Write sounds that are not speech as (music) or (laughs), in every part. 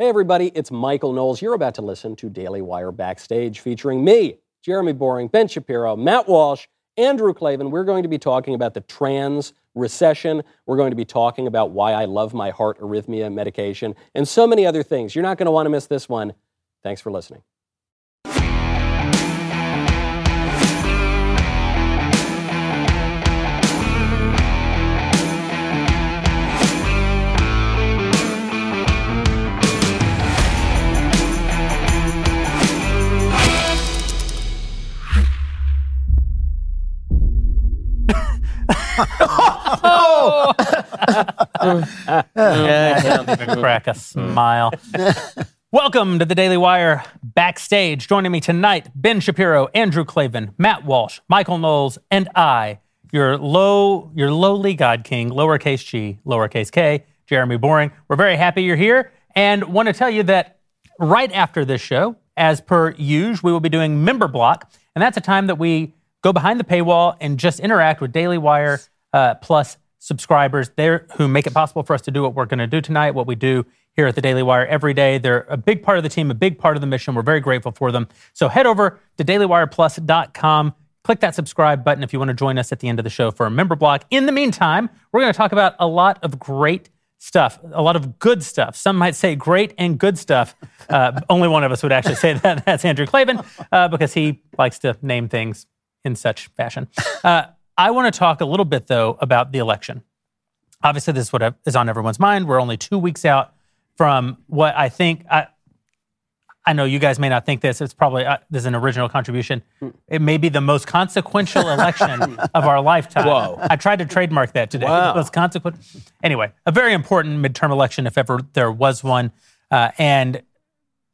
Hey, everybody, it's Michael Knowles. You're about to listen to Daily Wire Backstage featuring me, Jeremy Boreing, Ben Shapiro, Matt Walsh, Andrew Klavan. We're going to be talking about the trans recession. We're going to be talking about why I love my heart arrhythmia medication and so many other things. You're not going to want to miss this one. Thanks for listening. Oh! yeah, can't even crack a smile. Welcome to the Daily Wire backstage. Joining me tonight, Ben Shapiro, Andrew Klavan, Matt Walsh, Michael Knowles, and I, your low, your lowly God King, lowercase g, lowercase k, Jeremy Boreing. We're very happy you're here, and want to tell you that right after this show, as per usual, we will be doing member block, and that's a time that we go behind the paywall and just interact with Daily Wire uh, Plus subscribers there who make it possible for us to do what we're going to do tonight, what we do here at the Daily Wire every day. They're a big part of the team, a big part of the mission. We're very grateful for them. So head over to dailywireplus.com. Click that subscribe button if you want to join us at the end of the show for a member block. In the meantime, we're going to talk about a lot of great stuff, a lot of good stuff. Some might say great and good stuff. Uh, (laughs) only one of us would actually say that. (laughs) That's Andrew Klavan, uh, because he likes to name things in such fashion. Uh, I want to talk a little bit, though, about the election. Obviously, this is what is on everyone's mind. We're only two weeks out from what I think. I, I know you guys may not think this. It's probably uh, there's an original contribution. It may be the most consequential election (laughs) of our lifetime. Whoa! I tried to trademark that today. Wow. Most consequent. Anyway, a very important midterm election, if ever there was one, uh, and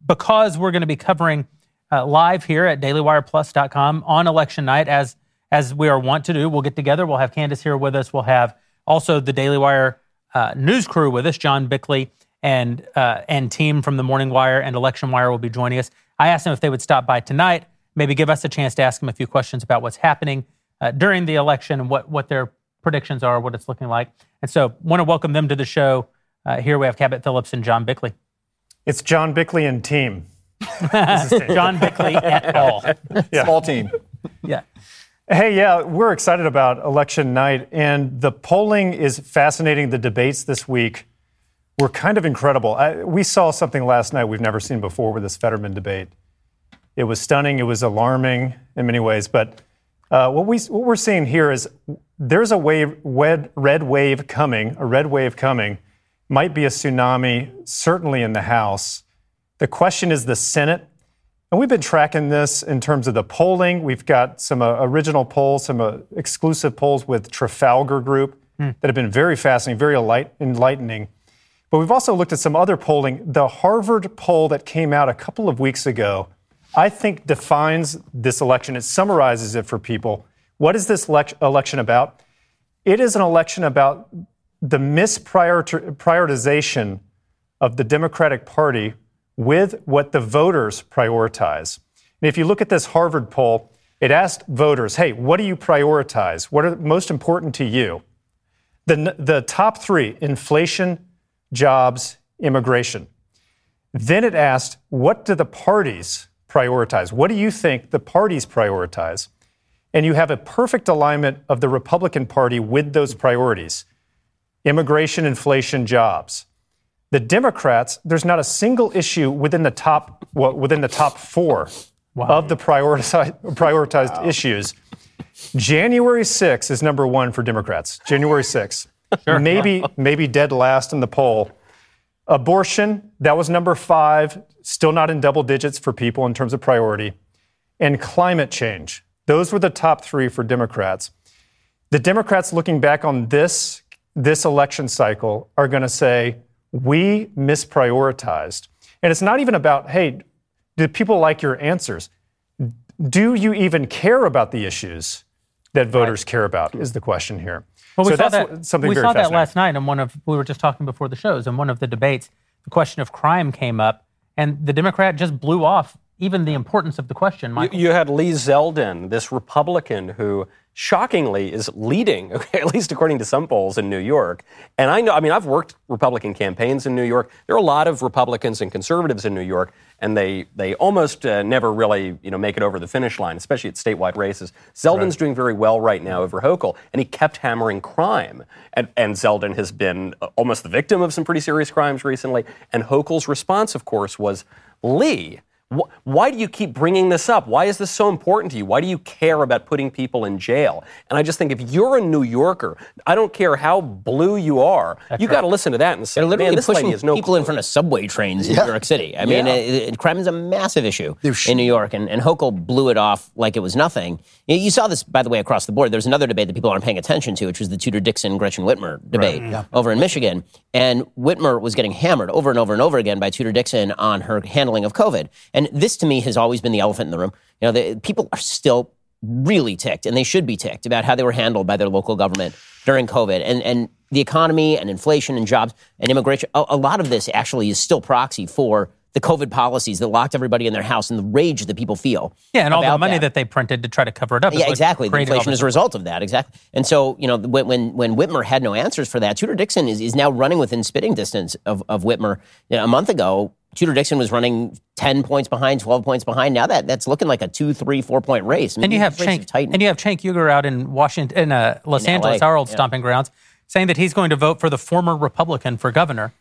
because we're going to be covering uh, live here at DailyWirePlus.com on election night, as as we are wont to do. We'll get together. We'll have Candace here with us. We'll have also the Daily Wire uh, news crew with us, John Bickley and uh, and team from the Morning Wire and Election Wire will be joining us. I asked them if they would stop by tonight, maybe give us a chance to ask them a few questions about what's happening uh, during the election and what what their predictions are, what it's looking like. And so, want to welcome them to the show. Uh, here we have Cabot Phillips and John Bickley. It's John Bickley and team. (laughs) John Bickley et al. Yeah. (laughs) Small team. Yeah. Hey, yeah, we're excited about election night, and the polling is fascinating. The debates this week were kind of incredible. I, we saw something last night we've never seen before with this Fetterman debate. It was stunning. It was alarming in many ways. But uh, what we what we're seeing here is there's a wave, red, red wave coming. A red wave coming. Might be a tsunami, certainly in the House. The question is the Senate. And we've been tracking this in terms of the polling. We've got some uh, original polls, some uh, exclusive polls with Trafalgar Group that have been very fascinating, very enlightening. But we've also looked at some other polling. The Harvard poll that came out a couple of weeks ago, I think defines this election. It summarizes it for people. What is this elec- election about? It is an election about the misprioritization of the Democratic Party with what the voters prioritize. And if you look at this Harvard poll, it asked voters, hey, what do you prioritize? What are most important to you? The, the top three inflation, jobs, immigration. Then it asked, what do the parties prioritize? What do you think the parties prioritize? And you have a perfect alignment of the Republican Party with those priorities immigration, inflation, jobs. The Democrats, there's not a single issue within the top well, within the top four of the prioritized, prioritized issues. January 6th is number one for Democrats. January 6th. Maybe, maybe dead last in the poll. Abortion, that was number five, still not in double digits for people in terms of priority. And climate change. Those were the top three for Democrats. The Democrats looking back on this, this election cycle are going to say, we misprioritized. And it's not even about, hey, do people like your answers? Do you even care about the issues that voters care about? Is the question here. Well, we so saw that. something we very saw that last night in one of. We were just talking before the shows, in one of the debates, the question of crime came up, and the Democrat just blew off even the importance of the question, Michael. You, you had Lee Zeldin, this Republican who shockingly is leading, (laughs) okay, at least according to some polls in New York. And I know, I mean, I've worked Republican campaigns in New York. There are a lot of Republicans and conservatives in New York, and they they almost uh, never really you know make it over the finish line, especially at statewide races. Zeldin's right. doing very well right now over Hochul, and he kept hammering crime. And, and Zeldin has been uh, almost the victim of some pretty serious crimes recently. And Hochul's response, of course, was Lee why do you keep bringing this up? Why is this so important to you? Why do you care about putting people in jail? And I just think if you're a New Yorker, I don't care how blue you are, That's you right. got to listen to that and say, They're literally man, this pushing lady no people clue. in front of subway trains in yeah. New York City. I mean, yeah. it, it, crime is a massive issue sh- in New York, and, and Hochul blew it off like it was nothing. You saw this, by the way, across the board. There's another debate that people aren't paying attention to, which was the Tudor Dixon Gretchen Whitmer debate right. yeah. over in Michigan. And Whitmer was getting hammered over and over and over again by Tudor Dixon on her handling of COVID. And this, to me, has always been the elephant in the room. You know, the, people are still really ticked, and they should be ticked about how they were handled by their local government during COVID. And, and the economy and inflation and jobs and immigration, a, a lot of this actually is still proxy for the COVID policies that locked everybody in their house and the rage that people feel. Yeah, and all the money that. that. they printed to try to cover it up. Yeah, exactly. The inflation is a result of that. Exactly. And so, you know, when when, when Whitmer had no answers for that, Tudor Dixon is, is now running within spitting distance of, of Whitmer. You know, a month ago, Tudor Dixon was running 10 points behind, 12 points behind. Now that that's looking like a two, three, four point race. I mean, and you have Cenk, and you have Cenk Uygur out in Washington, in uh, Los in Angeles, LA. our old yeah. stomping grounds, saying that he's going to vote for the former Republican for governor.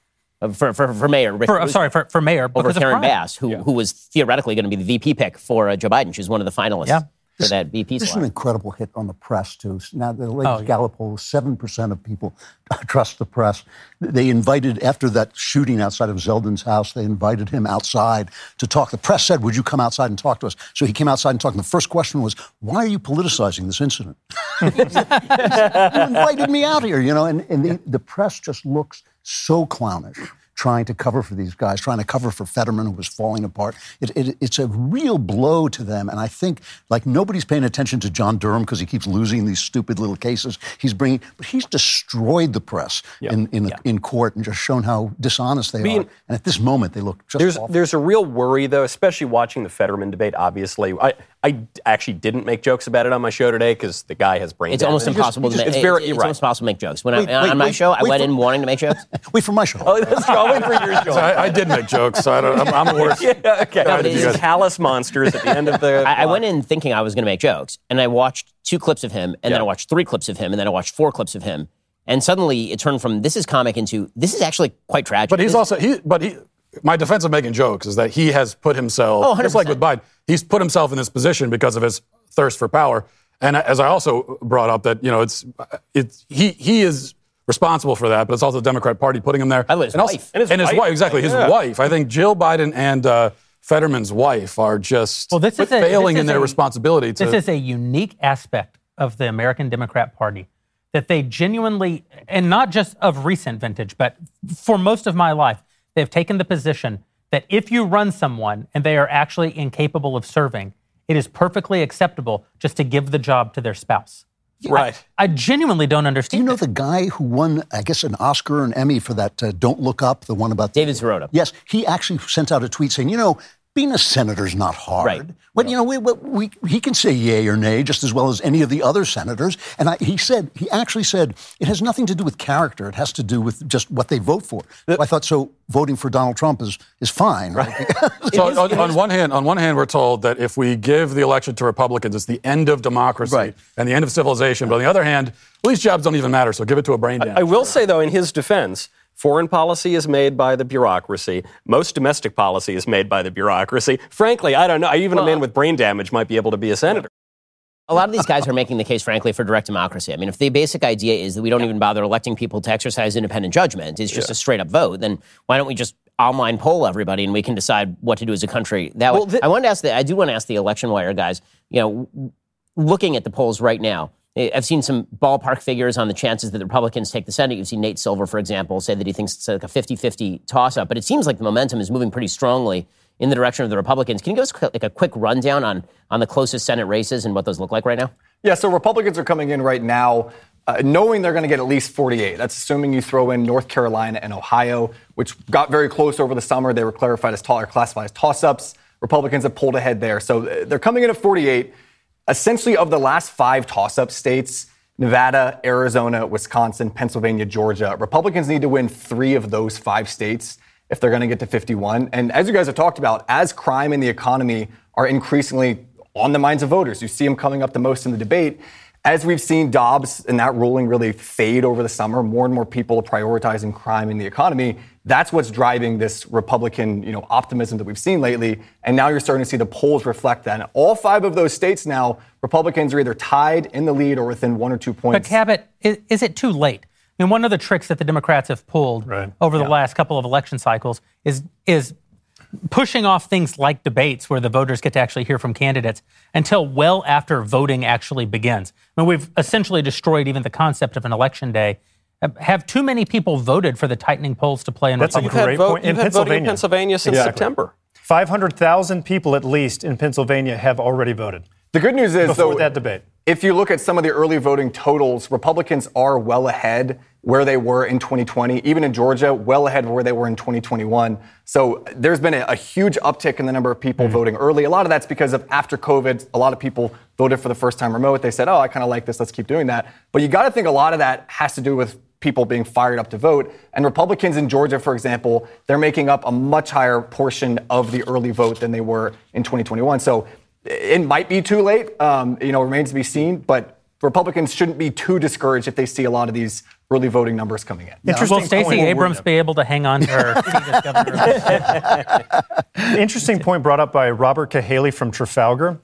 Uh, for, for, for mayor. For, I'm sorry, for, for mayor. Over Karen Bass, who, yeah. who was theoretically going to be the VP pick for uh, Joe Biden. She was one of the finalists. Yeah for that VP This is an incredible hit on the press, too. Now, the latest oh, yeah. Gallup poll, 7% of people (laughs) trust the press. They invited, after that shooting outside of Zeldin's house, they invited him outside to talk. The press said, Would you come outside and talk to us? So he came outside and talked. And the first question was, Why are you politicizing this incident? (laughs) you invited me out here, you know? And, and the, the press just looks so clownish trying to cover for these guys, trying to cover for Fetterman, who was falling apart. It, it, it's a real blow to them. And I think, like, nobody's paying attention to John Durham because he keeps losing these stupid little cases he's bringing. But he's destroyed the press yeah. in, in, yeah. in, court and just shown how dishonest they Being, are. And at this moment, they look just there's, awful. There's a real worry, though, especially watching the Fetterman debate, obviously. I, I actually didn't make jokes about it on my show today because the guy has brain It's damage. almost impossible to make. It's, very, it's right. almost impossible to make jokes. When wait, I, wait, on my wait, show, I went for, in wanting to make jokes. (laughs) wait for my show. (laughs) Oh, that's I'll wait for your show. I, I, did make jokes. So I don't, I'm, I'm the worst. (laughs) yeah, okay. No, these callous monsters at the end of the. I, I, went in thinking I was going to make jokes, and I watched two clips of him, and yeah. then I watched three clips of him, and then I watched four clips of him, and suddenly it turned from this is comic into this is actually quite tragic. But he's this, also he. But he my defense of making jokes is that he has put himself, oh, just like with Biden, he's put himself in this position because of his thirst for power. And as I also brought up, that you know, it's it's he he is responsible for that, but it's also the Democrat Party putting him there. and his and also, wife. And his, and his wife. wife. exactly. His yeah. wife. I think Jill Biden and uh, Fetterman's wife are just well, this is failing a, this in their a, responsibility. To, this is a unique aspect of the American Democrat Party that they genuinely, and not just of recent vintage, but for most of my life, they've taken the position that if you run someone and they are actually incapable of serving, it is perfectly acceptable just to give the job to their spouse. Right. I, I genuinely don't understand. Do you know the guy who won, I guess, an Oscar or an Emmy for that uh, Don't Look Up, the one about David Sirota? Yes, he actually sent out a tweet saying, you know, being a senator is not hard. Right. But, you know, we, we, he can say yay or nay just as well as any of the other senators. And I, he said, he actually said, it has nothing to do with character. It has to do with just what they vote for. So I thought, so voting for Donald Trump is, is fine. Right. (laughs) so is, on, on, one hand, on one hand, we're told that if we give the election to Republicans, it's the end of democracy right. and the end of civilization. But on the other hand, these jobs don't even matter, so give it to a brain I, I will say, though, in his defense, Foreign policy is made by the bureaucracy. Most domestic policy is made by the bureaucracy. Frankly, I don't know. Even well, a man with brain damage might be able to be a senator. A lot of these guys are making the case, frankly, for direct democracy. I mean, if the basic idea is that we don't even bother electing people to exercise independent judgment, it's just yeah. a straight up vote, then why don't we just online poll everybody and we can decide what to do as a country that well, way? Th- I want to ask the, I do want to ask the election wire guys, you know, looking at the polls right now, I've seen some ballpark figures on the chances that the Republicans take the Senate. You've seen Nate Silver, for example, say that he thinks it's like a 50 50 toss up. But it seems like the momentum is moving pretty strongly in the direction of the Republicans. Can you give us like a quick rundown on, on the closest Senate races and what those look like right now? Yeah, so Republicans are coming in right now uh, knowing they're going to get at least 48. That's assuming you throw in North Carolina and Ohio, which got very close over the summer. They were clarified as or classified as toss ups. Republicans have pulled ahead there. So uh, they're coming in at 48. Essentially, of the last five toss up states, Nevada, Arizona, Wisconsin, Pennsylvania, Georgia, Republicans need to win three of those five states if they're going to get to 51. And as you guys have talked about, as crime and the economy are increasingly on the minds of voters, you see them coming up the most in the debate. As we've seen Dobbs and that ruling really fade over the summer, more and more people are prioritizing crime in the economy. That's what's driving this Republican, you know, optimism that we've seen lately. And now you're starting to see the polls reflect that. And all five of those states now, Republicans are either tied in the lead or within one or two points. But Cabot, is, is it too late? I mean, one of the tricks that the Democrats have pulled right. over the last couple of election cycles is is pushing off things like debates where the voters get to actually hear from candidates until well after voting actually begins. I mean, we've essentially destroyed even the concept of an election day. Uh, have too many people voted for the tightening polls to play in That's Republican? a great vote, point. In Pennsylvania. in Pennsylvania since exactly. September. 500,000 people at least in Pennsylvania have already voted. The good news is, before though, that debate. If you look at some of the early voting totals, Republicans are well ahead where they were in 2020, even in Georgia, well ahead of where they were in 2021. So there's been a, a huge uptick in the number of people mm-hmm. voting early. A lot of that's because of after COVID, a lot of people voted for the first time remote. They said, oh, I kind of like this, let's keep doing that. But you got to think a lot of that has to do with people being fired up to vote. And Republicans in Georgia, for example, they're making up a much higher portion of the early vote than they were in 2021. So it might be too late. Um, you know, remains to be seen. But Republicans shouldn't be too discouraged if they see a lot of these early voting numbers coming in. Interesting Will Stacey Abrams be able to hang on to her seat as governor? (laughs) Interesting point brought up by Robert Cahaly from Trafalgar.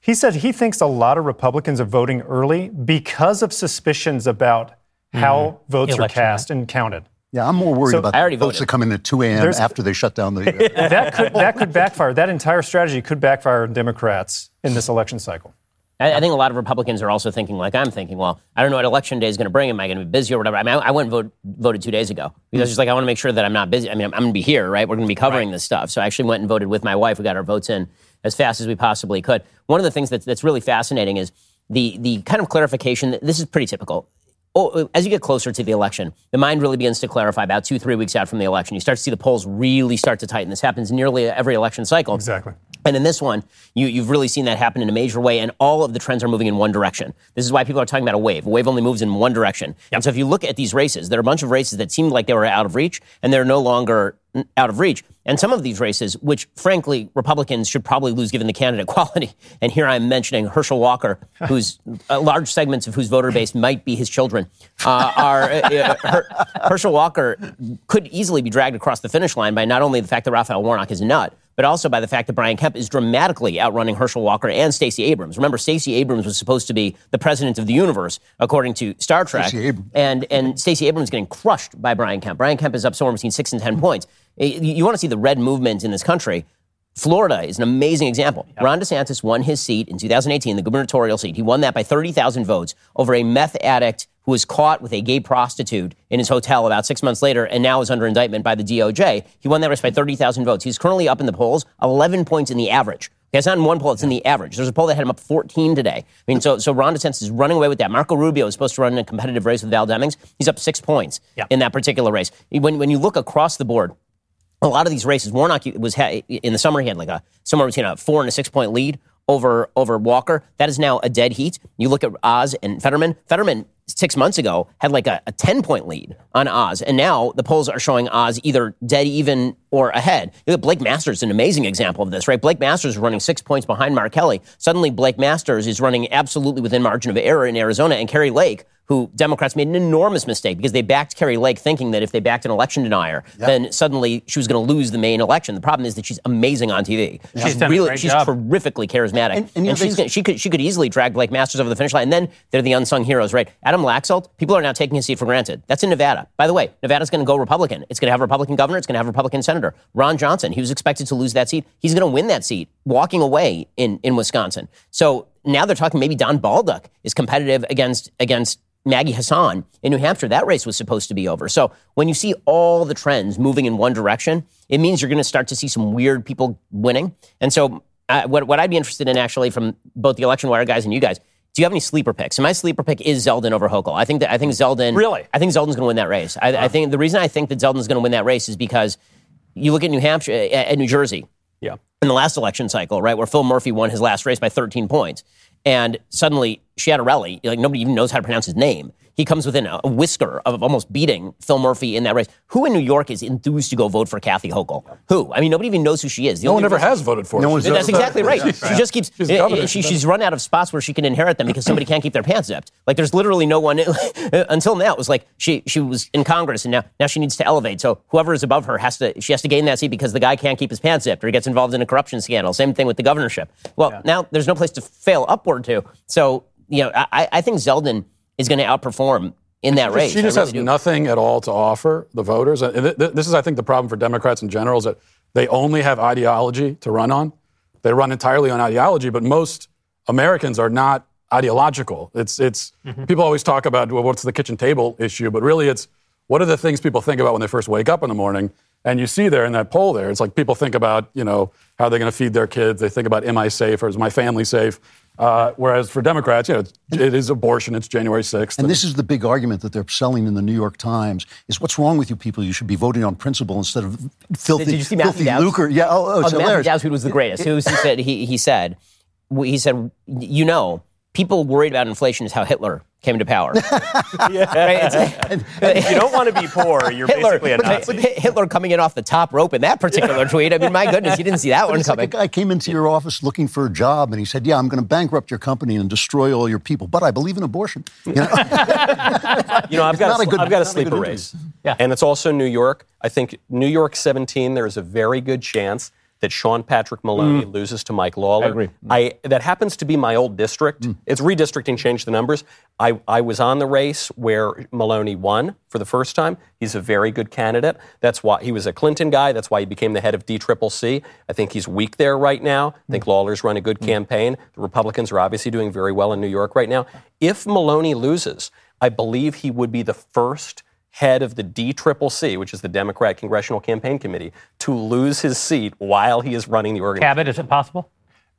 He said he thinks a lot of Republicans are voting early because of suspicions about how mm-hmm. votes Election, are cast right? and counted. Yeah, I'm more worried so about votes voted. that come in at 2 a.m. There's, after they shut down the. (laughs) Uh, that could that could backfire. That entire strategy could backfire on Democrats in this election cycle. I, I, think a lot of Republicans are also thinking like I'm thinking. Well, I don't know what election day is going to bring. Am I going to be busy or whatever? I mean, I, I went and vote, voted two days ago because mm-hmm. it's like I want to make sure that I'm not busy. I mean, I'm, I'm going to be here, right? We're going to be covering right. this stuff. So I actually went and voted with my wife. We got our votes in as fast as we possibly could. One of the things that's, that's really fascinating is the the kind of clarification. That, This is pretty typical oh, as you get closer to the election, the mind really begins to clarify about two, three weeks out from the election. You start to see the polls really start to tighten. This happens nearly every election cycle. Exactly. And in this one, you, have really seen that happen in a major way, and all of the trends are moving in one direction. This is why people are talking about a wave. A wave only moves in one direction. Yep. And so if you look at these races, there are a bunch of races that seemed like they were out of reach, and they're no longer out of reach. And some of these races, which frankly Republicans should probably lose given the candidate (laughs) quality, and here I'm mentioning Herschel Walker, (laughs) whose uh, large segments of whose voter base might be his children, uh, are uh, Her- Herschel Walker could easily be dragged across the finish line by not only the fact that Raphael Warnock is a nut, but also by the fact that Brian Kemp is dramatically outrunning Herschel Walker and Stacey Abrams. Remember, Stacey Abrams was supposed to be the president of the universe, according to Star Trek. And, and Stacey Abrams is getting crushed by Brian Kemp. Brian Kemp is up somewhere between six and 10 points. Eh, you want to see the red movement in this country. Florida is an amazing example. Yep. Ron DeSantis won his seat in 2018, the gubernatorial seat. He won that by 30,000 votes over a meth addict who was caught with a gay prostitute in his hotel about six months later and now is under indictment by the DOJ. He won that race by 30,000 votes. He's currently up in the polls, 11 points in the average. It's not in one poll, it's in the average. There's a poll that had him up 14 today. I mean, so, so Ron DeSantis is running away with that. Marco Rubio is supposed to run in a competitive race with Val Demings. He's up six points yeah. in that particular race. When, when you look across the board, a lot of these races, Warnock was in the summer he had like a somewhere between a four and a six point lead over over Walker. That is now a dead heat. You look at Oz and Fetterman. Fetterman six months ago had like a, a 10 point lead on Oz. And now the polls are showing Oz either dead even or ahead. You look, Blake Masters is an amazing example of this, right? Blake Masters is running six points behind Mark Kelly. Suddenly, Blake Masters is running absolutely within margin of error in Arizona. And Kari Lake, who Democrats made an enormous mistake because they backed Kari Lake thinking that if they backed an election denier, yep. then suddenly she was going to lose the main election. The problem is that she's amazing on TV. Yeah. She's, she's really, she's job. terrifically charismatic. And, and, and she's gonna, she, could, she could easily drag Blake Masters over the finish line. And then they're the unsung heroes, right? Adam Laxalt, people are now taking his seat for granted. That's in Nevada. By the way, Nevada's going to go Republican. It's going to have a Republican governor. It's going to have a Republican senator. Ron Johnson, he was expected to lose that seat. He's going to win that seat walking away in, in Wisconsin. So now they're talking maybe Don Bolduc is competitive against against Maggie Hassan in New Hampshire, that race was supposed to be over. So when you see all the trends moving in one direction, it means you're going to start to see some weird people winning. And so uh, what, what I'd be interested in actually from both the election wire guys and you guys, do you have any sleeper picks? And my sleeper pick is Zeldin over Hochul. I think that I think Zeldin. Really? I think Zeldin's going to win that race. I, I, think the reason I think that Zeldin's going to win that race is because you look at New Hampshire, at New Jersey, Yeah. In the last election cycle, right, where Phil Murphy won his last race by 13 points. And suddenly, Ciattarelli, like nobody even knows how to pronounce his name. He comes within a whisker of almost beating Phil Murphy in that race. Who in New York is enthused to go vote for Kathy Hochul? Who? I mean, nobody even knows who she is. The no one ever has voted for her. No one's That's exactly right. She just keeps. She's, uh, she, she's, run out of spots where she can inherit them because somebody can't keep their pants zipped. Like there's literally no one (laughs) until now. It was like she she was in Congress and now now she needs to elevate. So whoever is above her has to she has to gain that seat because the guy can't keep his pants zipped or he gets involved in a corruption scandal. Same thing with the governorship. Well, yeah. now there's no place to fail upward to. So you know, I, I think Zeldin is going to outperform in that race. She just really has do. nothing at all to offer the voters. And this is, I think, the problem for Democrats in general is that they only have ideology to run on. They run entirely on ideology, but most Americans are not ideological. It's, it's mm-hmm. people always talk about well, what's the kitchen table issue, but really it's what are the things people think about when they first wake up in the morning. And you see there in that poll there, it's like people think about, you know, how they're going to feed their kids. They think about, am I safe or is my family safe? Uh, whereas for Democrats, you know, it is abortion. It's January 6th. And, and, this is the big argument that they're selling in the New York Times: is what's wrong with you people? You should be voting on principle instead of filthy, Did you see filthy lucre. Yeah. Oh, oh, oh Matthew Dowd, who was the greatest. Who he said he, he said he said you know people worried about inflation is how Hitler came to power. (laughs) yeah. and, and if you don't want to be poor, you're Hitler, basically a Nazi. Hitler coming in off the top rope in that particular tweet. I mean, my goodness, you didn't see that one coming. Like a guy came into your office looking for a job, and he said, "Yeah, I'm going to bankrupt your company and destroy all your people, but I believe in abortion." You know, (laughs) you know I've got a, good, I've got a sleeper race, yeah. and it's also New York. I think New York 17. There is a very good chance that Sean Patrick Maloney mm. loses to Mike Lawler. I agree. I, that happens to be my old district. Mm. It's redistricting changed the numbers. I, I was on the race where Maloney won for the first time. He's a very good candidate. That's why he was a Clinton guy. That's why he became the head of DCCC. I think he's weak there right now. I think mm. Lawler's run a good mm. campaign. The Republicans are obviously doing very well in New York right now. If Maloney loses, I believe he would be the first head of the DCCC, which is the Democrat Congressional Campaign Committee, to lose his seat while he is running the organization. Cabot, is it possible?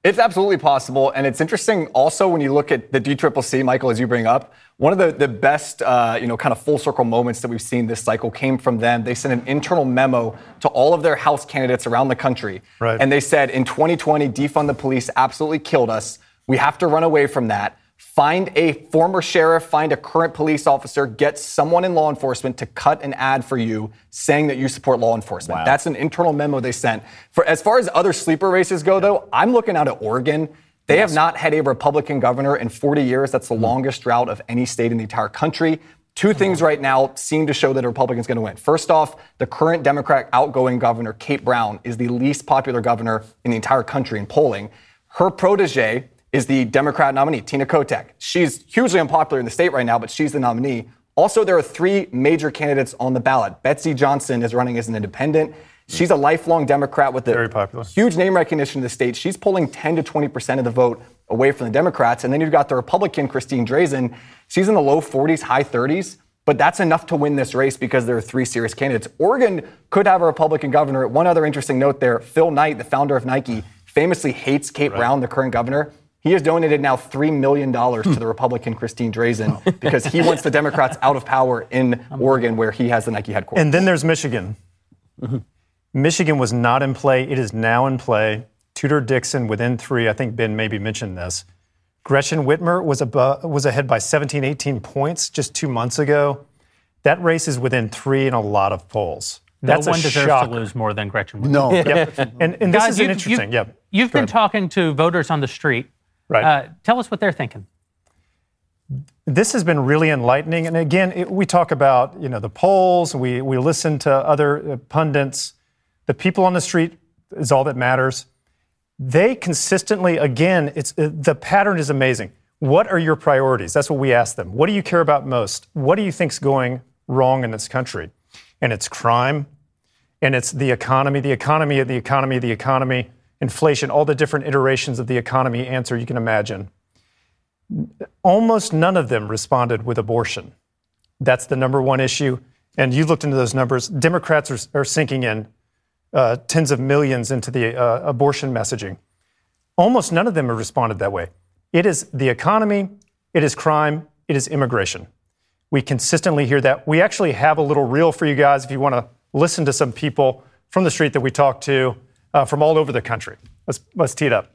It's absolutely possible. And it's interesting also when you look at the DCCC, Michael, as you bring up, one of the, the best, uh, you know, kind of full circle moments that we've seen this cycle came from them. They sent an internal memo to all of their House candidates around the country. Right. And they said, in 2020, defund the police absolutely killed us. We have to run away from that find a former sheriff, find a current police officer, get someone in law enforcement to cut an ad for you saying that you support law enforcement. Wow. That's an internal memo they sent. For as far as other sleeper races go, though, I'm looking out at Oregon. They yes. have not had a Republican governor in 40 years. That's the mm-hmm. longest drought of any state in the entire country. Two things right now seem to show that a Republican's going to win. First off, the current Democrat outgoing governor, Kate Brown, is the least popular governor in the entire country in polling. Her protege, is the Democrat nominee, Tina Kotek. She's hugely unpopular in the state right now, but she's the nominee. Also, there are three major candidates on the ballot. Betsy Johnson is running as an independent. She's a lifelong Democrat with a huge name recognition in the state. She's pulling 10 to 20 percent of the vote away from the Democrats. And then you've got the Republican, Christine Drazan. She's in the low 40s, high 30s. But that's enough to win this race because there are three serious candidates. Oregon could have a Republican governor. One other interesting note there Phil Knight, the founder of Nike, famously hates Kate right. Brown, the current governor. He has donated now $3 million to the Republican Christine Drazan (laughs) because he wants the Democrats out of power in Oregon, where he has the Nike headquarters. And then there's Michigan. Mm-hmm. Michigan was not in play. It is now in play. Tudor Dixon within three. I think Ben maybe mentioned this. Gretchen Whitmer was, above, was ahead by 17, 18 points just two months ago. That race is within three in a lot of polls. That's no one deserves shock. to lose more than Gretchen Whitmer. No. (laughs) yep. And, and Guys, this is an interesting. You've, yep. you've been ahead. talking to voters on the street Right. Uh, tell us what they're thinking. This has been really enlightening. And again, it, we talk about you know the polls. We we listen to other uh, pundits. The people on the street is all that matters. They consistently, again, it's uh, the pattern is amazing. What are your priorities? That's what we ask them. What do you care about most? What do you think's going wrong in this country? And it's crime, and it's the economy, the economy, the economy, the economy inflation, all the different iterations of the economy answer you can imagine. Almost none of them responded with abortion. That's the number one issue. And you looked into those numbers. Democrats are, are sinking in uh, tens of millions into the uh, abortion messaging. Almost none of them have responded that way. It is the economy, it is crime, it is immigration. We consistently hear that. We actually have a little reel for you guys if you want to listen to some people from the street that we talked to uh, from all over the country. Let's, let's tee it up.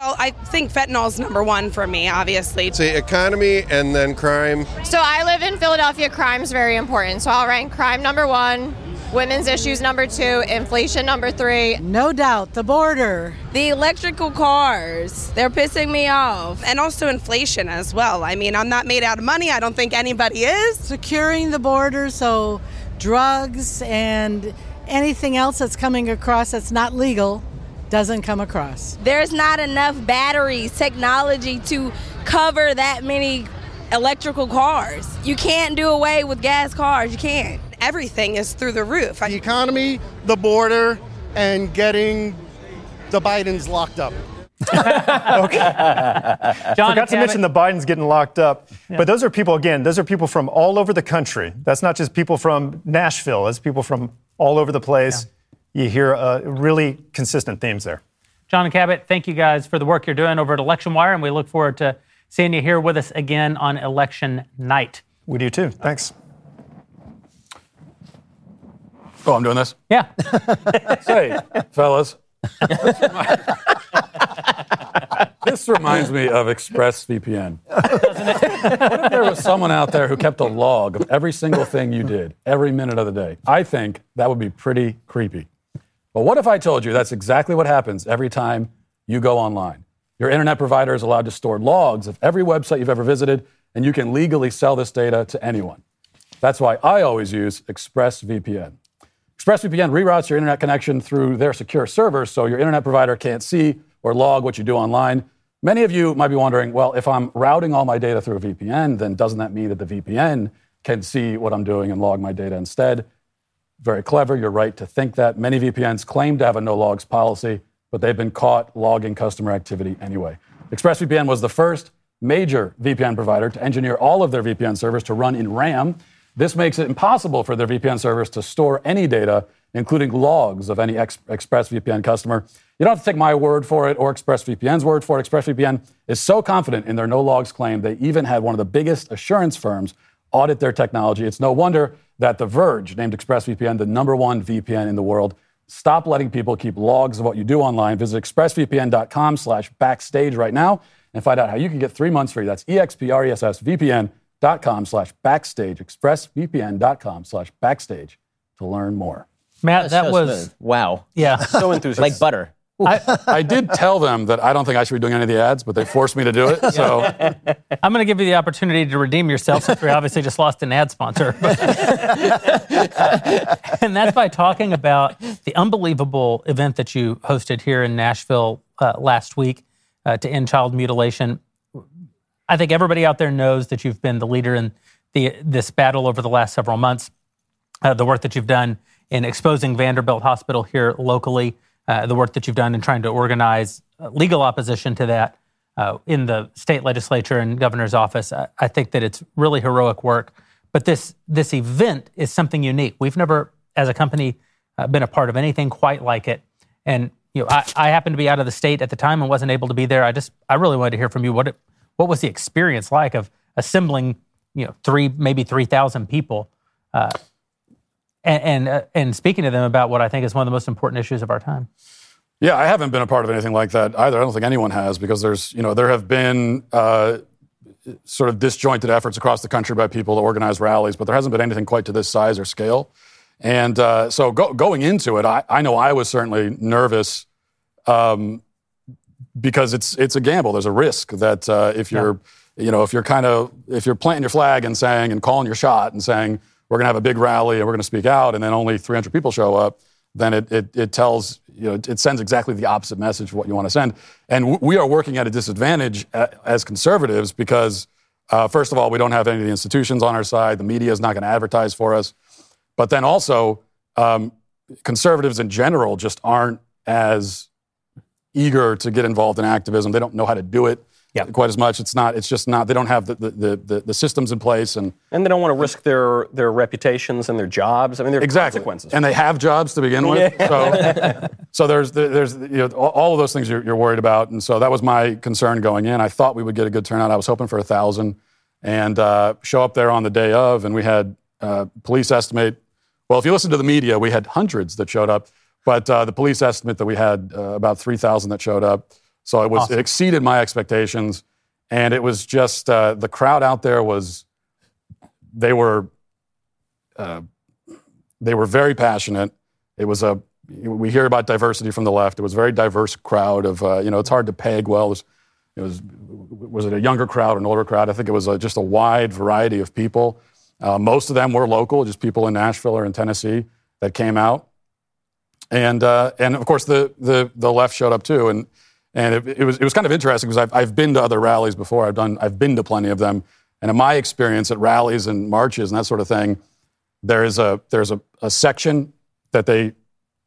Well, I think fentanyl is number one for me, obviously. It's the economy and then crime. So I live in Philadelphia. Crime's very important. So I'll rank crime number one, women's issues number two, inflation number three. No doubt, the border. The electrical cars, they're pissing me off. And also inflation as well. I mean, I'm not made out of money. I don't think anybody is. Securing the border so drugs and anything else that's coming across that's not legal doesn't come across. There's not enough batteries, technology to cover that many electrical cars. You can't do away with gas cars. You can't. Everything is through the roof. The economy, the border, and getting the Bidens locked up. (laughs) okay. (laughs) John Forgot to mention the Bidens getting locked up. Yeah. But those are people, again, those are people from all over the country. That's not just people from Nashville, it's people from all over the place. Yeah you hear uh, really consistent themes there. John and Cabot, thank you guys for the work you're doing over at Election Wire, and we look forward to seeing you here with us again on election night. We do too. Thanks. Oh, I'm doing this? Yeah. (laughs) Say, fellas. (laughs) this reminds me of ExpressVPN. (laughs) What if there was someone out there who kept a log of every single thing you did, every minute of the day? I think that would be pretty creepy. But what if I told you that's exactly what happens every time you go online? Your internet provider is allowed to store logs of every website you've ever visited, and you can legally sell this data to anyone. That's why I always use ExpressVPN. ExpressVPN reroutes your internet connection through their secure servers so your internet provider can't see or log what you do online. Many of you might be wondering well, if I'm routing all my data through a VPN, then doesn't that mean that the VPN can see what I'm doing and log my data instead? very clever. You're right to think that. Many VPNs claim to have a no logs policy, but they've been caught logging customer activity anyway. ExpressVPN was the first major VPN provider to engineer all of their VPN servers to run in RAM. This makes it impossible for their VPN servers to store any data, including logs of any ex- ExpressVPN customer. You don't have to take my word for it or ExpressVPN's word for it. ExpressVPN is so confident in their no logs claim, they even had one of the biggest assurance firms audit their technology. It's no wonder that The Verge named ExpressVPN the number one VPN in the world. Stop letting people keep logs of what you do online. Visit expressvpn.com slash backstage right now and find out how you can get three months free. That's expressvpn.com slash backstage. expressvpn.com slash backstage to learn more. Matt, that, so was... Smooth. Wow. Yeah. (laughs) so enthusiastic. like butter. I, I, did tell them that I don't think I should be doing any of the ads, but they forced me to do it. (laughs) So I'm going to give you the opportunity to redeem yourself since we obviously just lost an ad sponsor. (laughs) and that's by talking about the unbelievable event that you hosted here in Nashville uh, last week uh, to end child mutilation. I think everybody out there knows that you've been the leader in the, this battle over the last several months. Uh, the work that you've done in exposing Vanderbilt Hospital here locally uh, the work that you've done in trying to organize uh, legal opposition to that uh, in the state legislature and governor's office. I, I, think that it's really heroic work. But this this event is something unique. We've never, as a company, uh, been a part of anything quite like it. And you know, I, I happened to be out of the state at the time and wasn't able to be there. I just I really wanted to hear from you. What it, what was the experience like of assembling you know three maybe three thousand people? Uh, and and, uh, and speaking to them about what I think is one of the most important issues of our time. Yeah, I haven't been a part of anything like that either. I don't think anyone has because there's, you know, there have been uh, sort of disjointed efforts across the country by people to organize rallies, but there hasn't been anything quite to this size or scale. And uh, so go, going into it, I, I, know I was certainly nervous um, because it's it's a gamble. There's a risk that uh, if you're, yeah. you know, if you're kind of if you're planting your flag and saying and calling your shot and saying we're going to have a big rally and we're going to speak out, and then only 300 people show up, then it, it, it tells, you know, it sends exactly the opposite message of what you want to send. And w- we are working at a disadvantage as conservatives because, uh, first of all, we don't have any of the institutions on our side. The media is not going to advertise for us. But then also, um, conservatives in general just aren't as eager to get involved in activism. They don't know how to do it yeah. quite as much. It's not. It's just not. They don't have the, the, the, the, systems in place, and and they don't want to risk their their reputations and their jobs. I mean, there are exactly. consequences. And they have jobs to begin with. So, so there's there's you know all of those things you're, you're, worried about, and so that was my concern going in. I thought we would get a good turnout. I was hoping for a thousand, and uh, show up there on the day of, and we had uh, police estimate. Well, if you listen to the media, we had hundreds that showed up. but uh, the police estimate that we had uh, about 3,000 that showed up. So it was Awesome. it exceeded my expectations, and it was just uh, the crowd out there was they were uh, they were very passionate. It was a we hear about diversity from the left. It was a very diverse crowd of uh, you know it's hard to peg well. It was, it was was it a younger crowd or an older crowd? I think it was a, just a wide variety of people. Uh, most of them were local, just people in Nashville or in Tennessee that came out, and uh, and of course the, the the left showed up too, and and it, it was it was kind of interesting because I've I've been to other rallies before. I've done I've been to plenty of them, and in my experience at rallies and marches and that sort of thing, there is a there's a, a section that they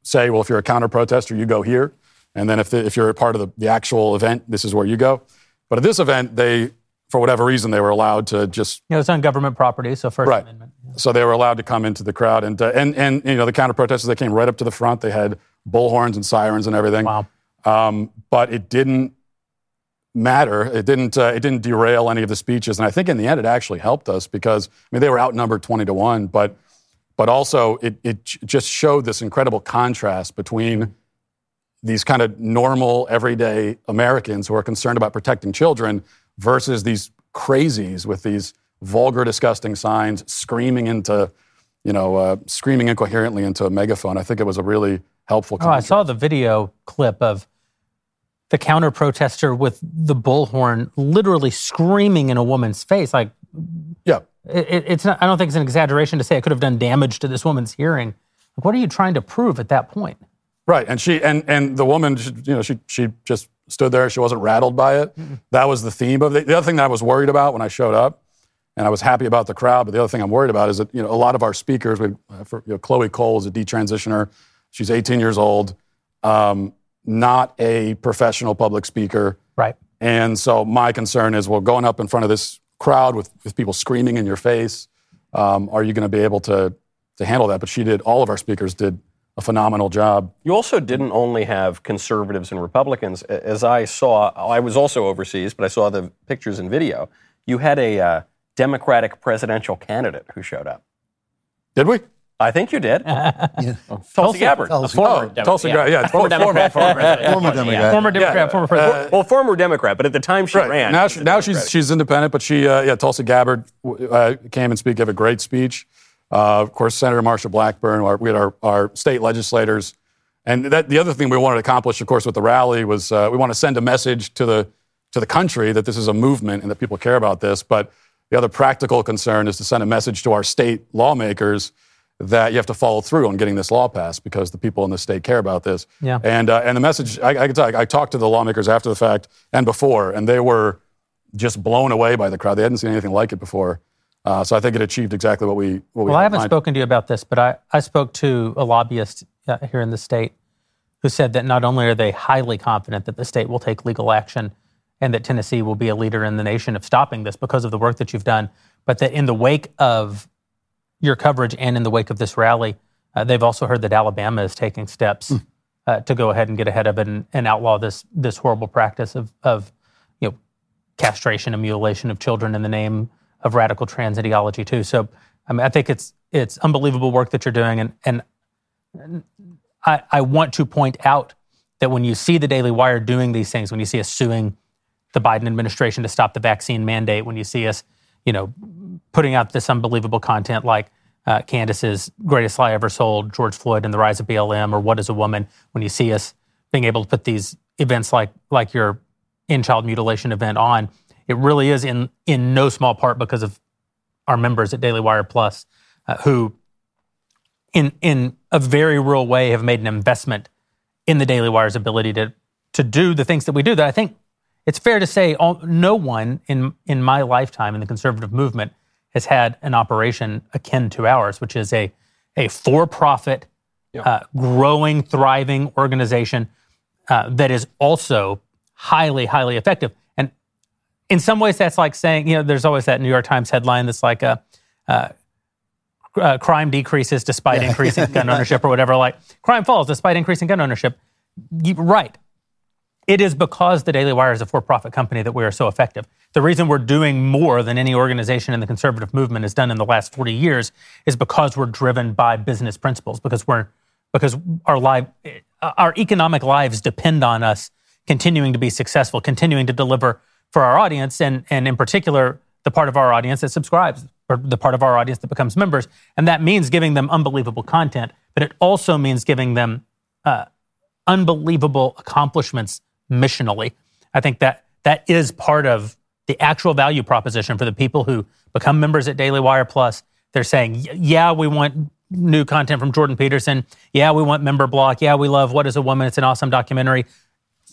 say, well, if you're a counter protester, you go here, and then if the, if you're a part of the, the actual event, this is where you go. But at this event, they for whatever reason they were allowed to just know, it's on government property, so First Right. Amendment. so they were allowed to come into the crowd, and uh, and and you know the counter protesters they came right up to the front. They had bullhorns and sirens and everything. Wow. Um, but it didn't matter. It didn't. Uh, it didn't derail any of the speeches, and I think in the end it actually helped us because I mean they were outnumbered twenty to one, but but also it it just showed this incredible contrast between these kind of normal everyday Americans who are concerned about protecting children versus these crazies with these vulgar, disgusting signs screaming into, you know, uh, screaming incoherently into a megaphone. I think it was a really helpful. Oh, I saw the video clip of the counter protester with the bullhorn literally screaming in a woman's face. Like, yeah, it, it- it's not, I don't think it's an exaggeration to say it could have done damage to this woman's hearing. Like, what are you trying to prove at that point? Right, and she and and the woman, she- you know, she she just stood there. She wasn't rattled by it. That was the theme of it. The other thing that I was worried about when I showed up, and I was happy about the crowd, but the other thing I'm worried about is that you know a lot of our speakers, we, uh, for, you know, Chloe Cole is a detransitioner. She's 18 years old, um, not a professional public speaker. Right. And so my concern is, well, going up in front of this crowd with, with people screaming in your face, um, are you going to be able to to handle that? But she did. All of our speakers did a phenomenal job. You also didn't only have conservatives and Republicans. As I saw, I was also overseas, but I saw the pictures and video. You had a uh, Democratic presidential candidate who showed up. Did we? I think you did. (laughs) Yeah. Tulsi Gabbard. Tulsi. A former Oh, Democrat. Tulsi Gabbard, yeah, Former Democrat, former president. Former Democrat. Former Democrat, Yeah. former president. well, former Democrat, but at the time she Right. ran. Now, she she, was a now she's she's independent, but she uh, yeah Tulsi Gabbard uh, came and speak, gave a great speech. Uh, of course, Senator Marsha Blackburn. Our, we had our, our state legislators, and that, the other thing we wanted to accomplish, of course, with the rally was uh, we want to send a message to the to the country that this is a movement and that people care about this. But the other practical concern is to send a message to our state lawmakers that you have to follow through on getting this law passed because the people in the state care about this. Yeah. And uh, and the message I, I can tell you, I talked to the lawmakers after the fact and before, and they were just blown away by the crowd. They hadn't seen anything like it before. Uh, so I think it achieved exactly what we what we Well, I haven't spoken to you about this, but I, I spoke to a lobbyist uh, here in the state who said that not only are they highly confident that the state will take legal action and that Tennessee will be a leader in the nation of stopping this because of the work that you've done, but that in the wake of your coverage and in the wake of this rally, uh, they've also heard that Alabama is taking steps uh, to go ahead and get ahead of it and, and outlaw this this horrible practice of of you know castration and mutilation of children in the name of radical trans ideology too. So I mean, I think it's it's unbelievable work that you're doing, and and I, I want to point out that when you see the Daily Wire doing these things, when you see us suing the Biden administration to stop the vaccine mandate, when you see us, you know, putting out this unbelievable content like uh, Candace's greatest lie ever sold, George Floyd and the rise of BLM, or What is a Woman, when you see us being able to put these events like like your in child mutilation event on, it really is in in no small part because of our members at Daily Wire Plus, uh, who in in a very real way have made an investment in the Daily Wire's ability to to do the things that we do. That I think it's fair to say all, no one in in my lifetime in the conservative movement has had an operation akin to ours, which is a a for profit, uh, growing, thriving organization uh, that is also highly highly effective. And in some ways, that's like saying you know there's always that New York Times headline that's like a. Uh, uh, crime decreases despite increasing (laughs) gun ownership or whatever. Like crime falls despite increasing gun ownership. You- right. It is because the Daily Wire is a for-profit company that we are so effective. The reason we're doing more than any organization in the conservative movement has done in the last 40 years is because we're driven by business principles. Because we're because our life, our economic lives depend on us continuing to be successful, continuing to deliver for our audience, and and in particular the part of our audience that subscribes or the part of our audience that becomes members, and that means giving them unbelievable content, but it also means giving them uh, unbelievable accomplishments missionally. I think that that is part of the actual value proposition for the people who become members at Daily Wire Plus. They're saying, yeah, we want new content from Jordan Peterson. Yeah, we want member block. Yeah, we love What is a Woman? It's an awesome documentary.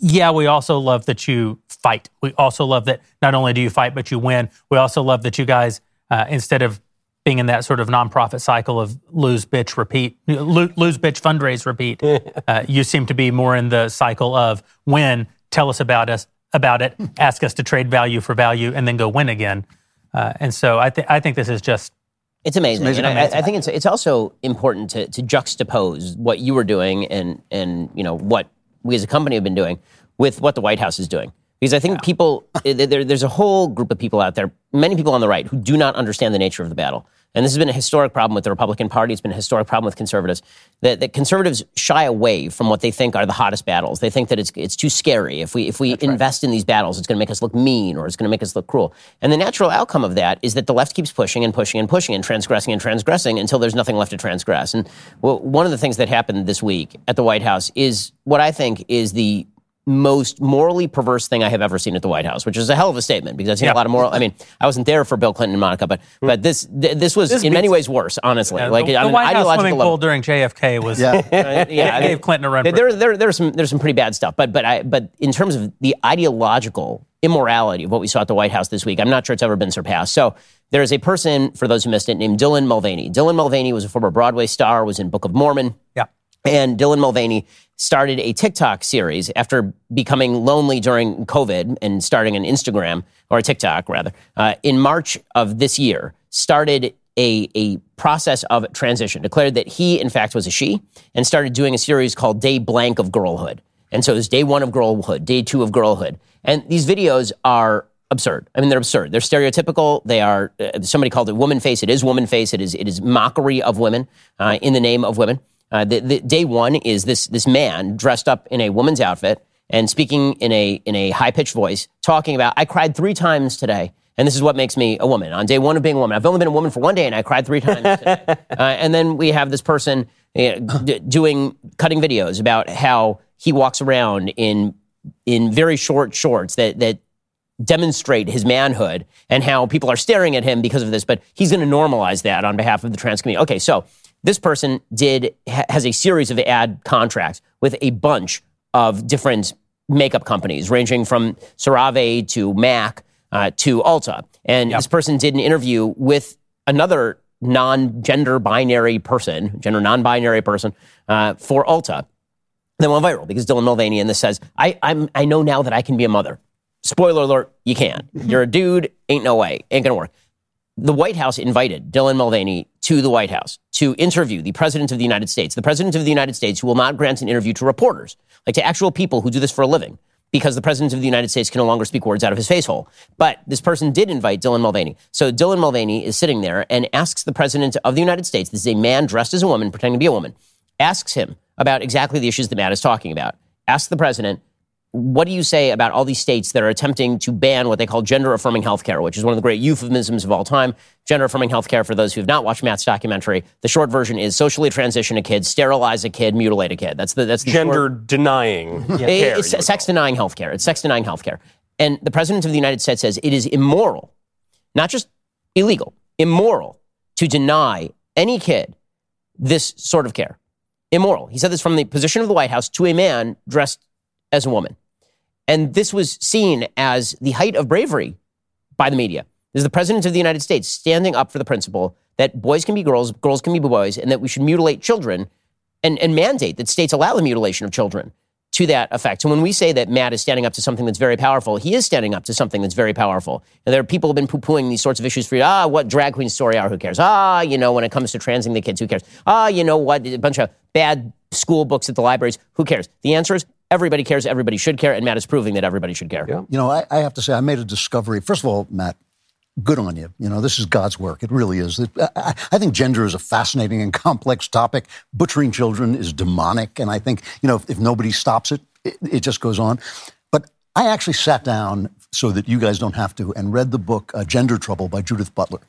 Yeah, we also love that you fight. We also love that not only do you fight, but you win. We also love that you guys, uh, instead of being in that sort of nonprofit cycle of lose, bitch, repeat, lose, bitch, fundraise, repeat, (laughs) uh, you seem to be more in the cycle of win, tell us about us, about it, ask us to trade value for value, and then go win again. Uh, and so I, th- I think this is just it's amazing. It's amazing. And I, I, think it's it's also important to, to juxtapose what you were doing and and you know what we as a company have been doing with what the White House is doing. Because I think yeah. people, there, there's a whole group of people out there, many people on the right, who do not understand the nature of the battle. And this has been a historic problem with the Republican Party. It's been a historic problem with conservatives. That, that conservatives shy away from what they think are the hottest battles. They think that it's it's too scary. If we if we That's invest right. in these battles, it's going to make us look mean or it's going to make us look cruel. And the natural outcome of that is that the left keeps pushing and pushing and pushing and transgressing and transgressing until there's nothing left to transgress. And well, one of the things that happened this week at the White House is what I think is the most morally perverse thing I have ever seen at the White House, which is a hell of a statement because I've seen yeah. a lot of moral. I mean, I wasn't there for Bill Clinton and Monica, but hmm. but this th- this was this in many ways worse, honestly. Yeah, like the, the White House swimming level. pool during JFK was yeah, uh, (laughs) yeah gave Clinton a run. There, there, there's some there's some pretty bad stuff, but but I but in terms of the ideological immorality of what we saw at the White House this week, I'm not sure it's ever been surpassed. So. There is a person, for those who missed it, named Dylan Mulvaney. Dylan Mulvaney was a former Broadway star, was in Book of Mormon. Yeah. And Dylan Mulvaney started a TikTok series after becoming lonely during COVID and starting an Instagram or a TikTok rather uh, in March of this year. Started a, a process of transition, declared that he, in fact, was a she, and started doing a series called Day Blank of Girlhood. And so it was day one of girlhood, day two of girlhood. And these videos are absurd. I mean, they're absurd. They're stereotypical. They are, uh, somebody called it woman face. It is woman face. It is, it is mockery of women uh, in the name of women. Uh, the, the, day one is this this man dressed up in a woman's outfit and speaking in a in a high pitched voice, talking about I cried three times today, and this is what makes me a woman. On day one of being a woman, I've only been a woman for one day, and I cried three times. today. (laughs) Uh, and then we have this person you know, d- doing cutting videos about how he walks around in in very short shorts that that demonstrate his manhood and how people are staring at him because of this, but he's going to normalize that on behalf of the trans community. Okay, so this person did has a series of ad contracts with a bunch of different makeup companies, ranging from CeraVe to Mac uh, to Ulta. And yep. this person did an interview with another non-gender binary person, gender non-binary person, uh, for Ulta. Then went viral because Dylan Mulvaney and this says, I, I'm, I know now that I can be a mother. Spoiler alert, you can't. You're a dude, ain't no way, ain't gonna work. The White House invited Dylan Mulvaney to the White House to interview the President of the United States, the President of the United States who will not grant an interview to reporters, like to actual people who do this for a living, because the President of the United States can no longer speak words out of his face hole. But this person did invite Dylan Mulvaney. So Dylan Mulvaney is sitting there and asks the President of the United States, this is a man dressed as a woman, pretending to be a woman, asks him about exactly the issues that Matt is talking about. Asks the President, what do you say about all these states that are attempting to ban what they call gender affirming healthcare, which is one of the great euphemisms of all time? Gender affirming healthcare, for those who have not watched Matt's documentary, the short version is socially transition a kid, sterilize a kid, mutilate a kid. That's the that's the gender short, denying. (laughs) yeah. care, it's sex denying healthcare. It's sex denying healthcare. And the president of the United States says it is immoral, not just illegal, immoral to deny any kid this sort of care. Immoral. He said this from the position of the White House to a man dressed as a woman. And this was seen as the height of bravery by the media. This is the President of the United States standing up for the principle that boys can be girls, girls can be boys, and that we should mutilate children and, and mandate that states allow the mutilation of children to that effect. So when we say that Matt is standing up to something that's very powerful, he is standing up to something that's very powerful. And there are people who have been poo-pooing these sorts of issues for you. Ah, what drag queen story are, who cares? Ah, you know, when it comes to transing the kids, who cares? Ah, you know what, a bunch of bad school books at the libraries, who cares? The answer is Everybody cares. Everybody should care. And Matt is proving that everybody should care. Yeah. You know, I, I have to say, I made a discovery. First of all, Matt, good on you. You know, this is God's work. It really is. I, think gender is a fascinating and complex topic. Butchering children is demonic. And I think, you know, if, if nobody stops it, it, it, just goes on. But I actually sat down so that you guys don't have to, and read the book uh, Gender Trouble by Judith Butler,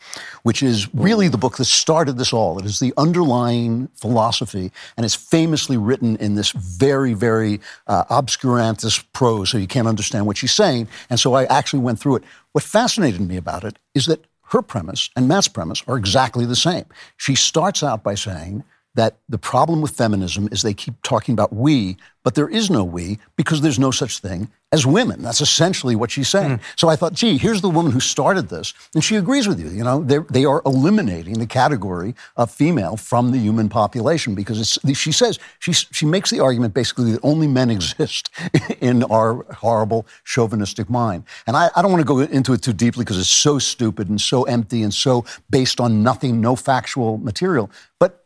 which is really the book that started this all. It is the underlying philosophy, and it's famously written in this very, very uh, obscurantist prose, so you can't understand what she's saying. And so I actually went through it. What fascinated me about it is that her premise and Matt's premise are exactly the same. She starts out by saying that the problem with feminism is they keep talking about we, but there is no we because there's no such thing as women. That's essentially what she's saying. Mm. So I thought, gee, here's the woman who started this, and she agrees with you. You know, they are eliminating the category of female from the human population because she says she she makes the argument basically that only men exist (laughs) in our horrible chauvinistic mind. And I, I don't want to go into it too deeply because it's so stupid and so empty and so based on nothing, no factual material. But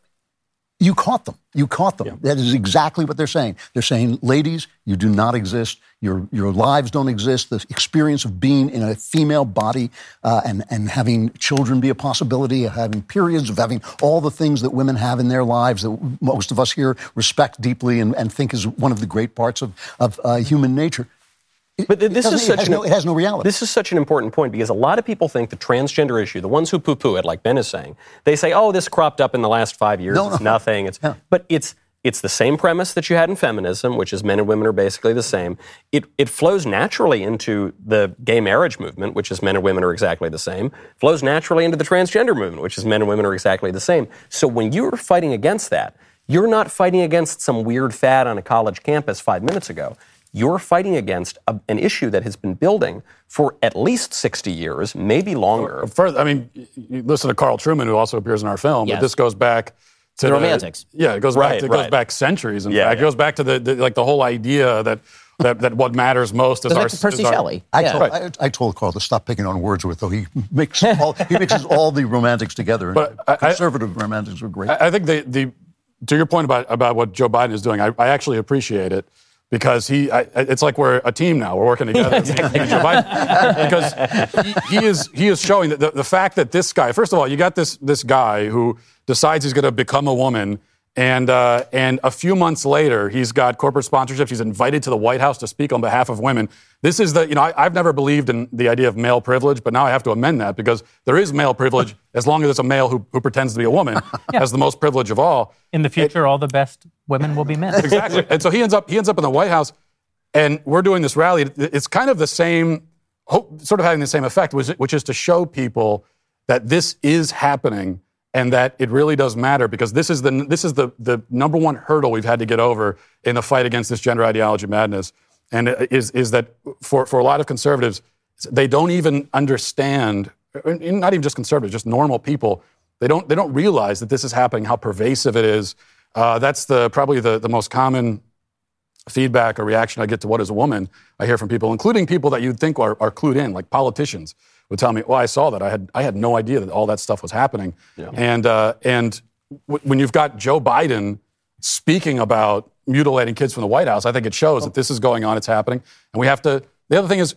you caught them. You caught them. Yeah. That is exactly what they're saying. They're saying, ladies, you do not exist. Your, your lives don't exist. The experience of being in a female body uh, and, and having children be a possibility, of having periods, of having all the things that women have in their lives that most of us here respect deeply and, and think is one of the great parts of, of uh, human nature. But this is such an, no, it has no reality. This is such an important point because a lot of people think the transgender issue, the ones who poo-poo it, like Ben is saying, they say, "Oh, this cropped up in the last five years. No, it's no. nothing." It's yeah. but it's it's the same premise that you had in feminism, which is men and women are basically the same. It it flows naturally into the gay marriage movement, which is men and women are exactly the same. Flows naturally into the transgender movement, which is men and women are exactly the same. So when you're fighting against that, you're not fighting against some weird fad on a college campus five minutes ago. You're fighting against a, an issue that has been building for at least 60 years, maybe longer. Oh, further, I mean, you listen to Carl Trueman, who also appears in our film, yes. but this goes back to the, the romantics. Yeah, it goes right, back. To, it right. goes back centuries. In yeah, fact, yeah. it goes back to the, the, like the whole idea that. That, that what matters most is our, Percy Bysshe Shelley. I, yeah. told, I, I, told Carl to stop picking on Wordsworth, though he makes all, he mixes all the romantics together. But I, conservative romantics are great. I, think the, the to your point about about what Joe Biden is doing, I, I actually appreciate it because he I, it's like we're a team now. We're working (laughs) together. Because he, he, is he is showing that the, the fact that this guy first of all you got this this guy who decides he's going to become a woman and, uh, and a few months later, he's got corporate sponsorships. He's invited to the White House to speak on behalf of women. This is the, you know, I, have never believed in the idea of male privilege, but now I have to amend that because there is male privilege (laughs) as long as it's a male who, who pretends to be a woman (laughs) yeah. has the most privilege of all. In the future, it, all the best women will be men. (laughs) Exactly. and so he ends up, he ends up in the White House, and we're doing this rally. It's kind of the same, sort of having the same effect, which is to show people that this is happening and that it really does matter because this is the this is the the number one hurdle we've had to get over in the fight against this gender ideology madness, and is is that for for a lot of conservatives, they don't even understand, not even just conservatives, just normal people, they don't they don't realize that this is happening, how pervasive it is. Uh, that's the probably the the most common feedback or reaction I get to what is a woman. I hear from people, including people that you'd think are, are clued in, like politicians would tell me, "Well, I saw that. I had I had no idea that all that stuff was happening." Yeah. And uh, and w- when you've got Joe Biden speaking about mutilating kids from the White House, I think it shows that this is going on. It's happening, and we have to. The other thing is,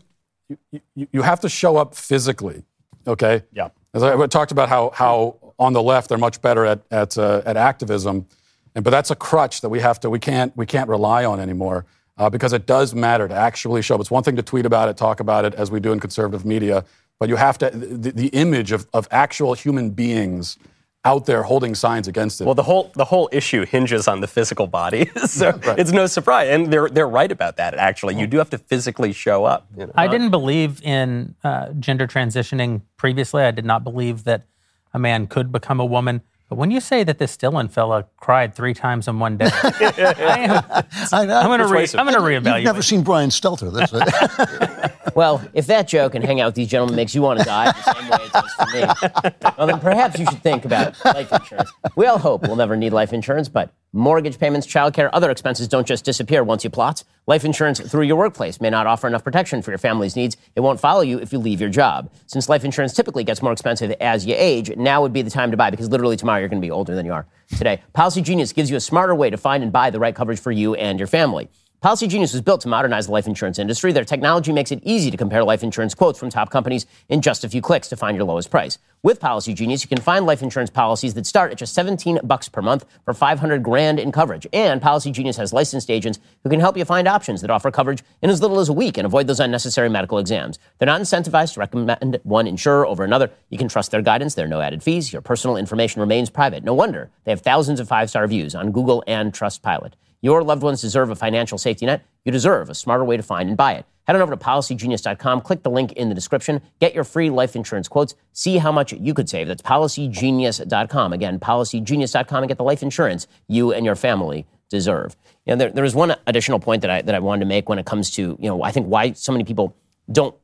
you, you, you have to show up physically. Okay. Yeah. As I, I, talked about how how on the left they're much better at at uh, at activism, and but that's a crutch that we have to we can't we can't rely on anymore. Uh, because it does matter to actually show up. It's one thing to tweet about it, talk about it, as we do in conservative media but you have to the, the image of, of actual human beings out there holding signs against it. Well, the whole the whole issue hinges on the physical body, (laughs) so (laughs) right. it's no surprise, and they're they're right about that. Actually, you do have to physically show up. You know? I didn't believe in uh, gender transitioning previously. I did not believe that a man could become a woman. But when you say that this Dylan fella cried three times in one day, (laughs) I am, I am going to re- I'm going to reevaluate. You've never seen Brian Stelter. That's it. (laughs) well, if that joke and hang out with these gentlemen makes you want to die the same way it does for me, well, then perhaps you should think about life insurance. We all hope we'll never need life insurance, but Mortgage payments, childcare, other expenses don't just disappear once you plot. Life insurance through your workplace may not offer enough protection for your family's needs. It won't follow you if you leave your job. Since life insurance typically gets more expensive as you age, now would be the time to buy because literally tomorrow you're going to be older than you are today. Policy Genius gives you a smarter way to find and buy the right coverage for you and your family. Policy Genius was built to modernize the life insurance industry. Their technology makes it easy to compare life insurance quotes from top companies in just a few clicks to find your lowest price. With Policy Genius, you can find life insurance policies that start at just 17 bucks per month for 500 grand in coverage. And Policy Genius has licensed agents who can help you find options that offer coverage in as little as a week and avoid those unnecessary medical exams. They're not incentivized to recommend one insurer over another. You can trust their guidance. There are no added fees. Your personal information remains private. No wonder they have thousands of five-star reviews on Google and Trustpilot. Your loved ones deserve a financial safety net. You deserve a smarter way to find and buy it. Head on over to policygenius.com, click the link in the description, get your free life insurance quotes, see how much you could save. That's policygenius.com. Again, policygenius.com and get the life insurance you and your family deserve. You know, there, there was one additional point that I, that I wanted to make when it comes to, you know, I think why so many people don't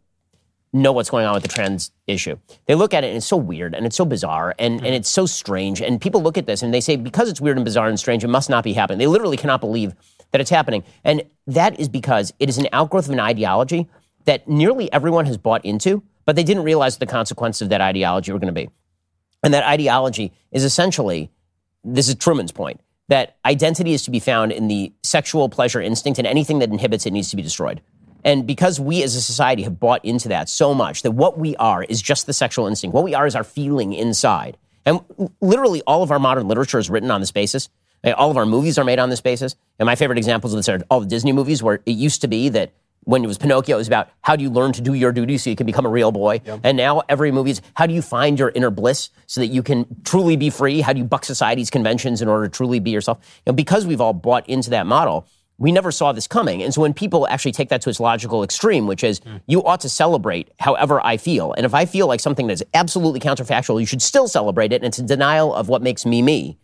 know what's going on with the trans issue. They look at it and it's so weird and it's so bizarre and, and mm-hmm. it's so strange. And people look at this and they say, because it's weird and bizarre and strange, it must not be happening. They literally cannot believe that it's happening. And that is because it is an outgrowth of an ideology that nearly everyone has bought into, but they didn't realize the consequences of that ideology were going to be. And that ideology is essentially this is Trueman's point that identity is to be found in the sexual pleasure instinct, and anything that inhibits it needs to be destroyed. And because we as a society have bought into that so much that what we are is just the sexual instinct, what we are is our feeling inside. And literally all of our modern literature is written on this basis. Uh, all of our movies are made on this basis. And my favorite examples of this are all the Disney movies where it used to be that when it was Pinocchio, it was about how do you learn to do your duty so you can become a real boy. Yep. And now every movie is how do you find your inner bliss so that you can truly be free? How do you buck society's conventions in order to truly be yourself? You know, because we've all bought into that model, we never saw this coming. And so when people actually take that to its logical extreme, which is mm. you ought to celebrate however I feel. And if I feel like something that's absolutely counterfactual, you should still celebrate it. And it's a denial of what makes me me.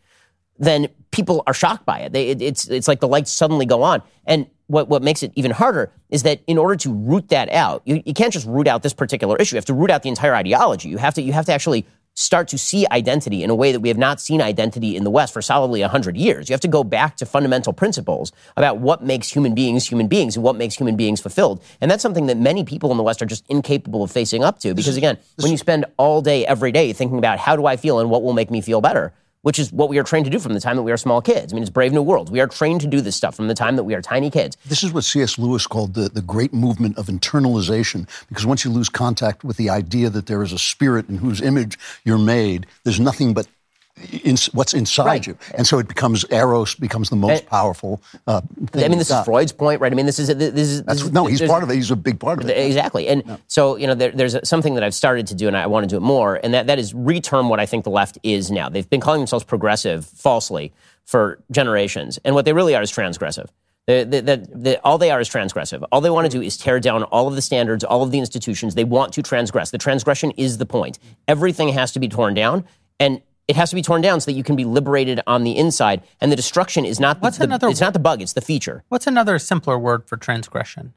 Then people are shocked by it. They, it it's, it's like the lights suddenly go on. And what, what makes it even harder is that in order to root that out, you, you can't just root out this particular issue. You have to root out the entire ideology. You have to, you have to actually start to see identity in a way that we have not seen identity in the West for solidly 100 years. You have to go back to fundamental principles about what makes human beings human beings and what makes human beings fulfilled. And that's something that many people in the West are just incapable of facing up to because, again, when you spend all day, every day thinking about how do I feel and what will make me feel better, which is what we are trained to do from the time that we are small kids. I mean, it's Brave New World. We are trained to do this stuff from the time that we are tiny kids. This is what C.S. Lewis called the, the great movement of internalization, because once you lose contact with the idea that there is a spirit in whose image you're made, there's nothing but in, what's inside right. you, and so it becomes eros becomes the most powerful. Uh, I mean, this is Freud's point, right? I mean, this is this is, this is no, he's part of it. He's a big part of it. Exactly, and so you know, there, there's something that I've started to do, and I want to do it more, and that that is reterm what I think the left is now. They've been calling themselves progressive falsely for generations, and what they really are is transgressive. The, the, the, all they are is transgressive. All they want to do is tear down all of the standards, all of the institutions. They want to transgress. The transgression is the point. Everything has to be torn down. And it has to be torn down so that you can be liberated on the inside. And the destruction is not the, What's the, another, it's not the bug, it's the feature. What's another simpler word for transgression?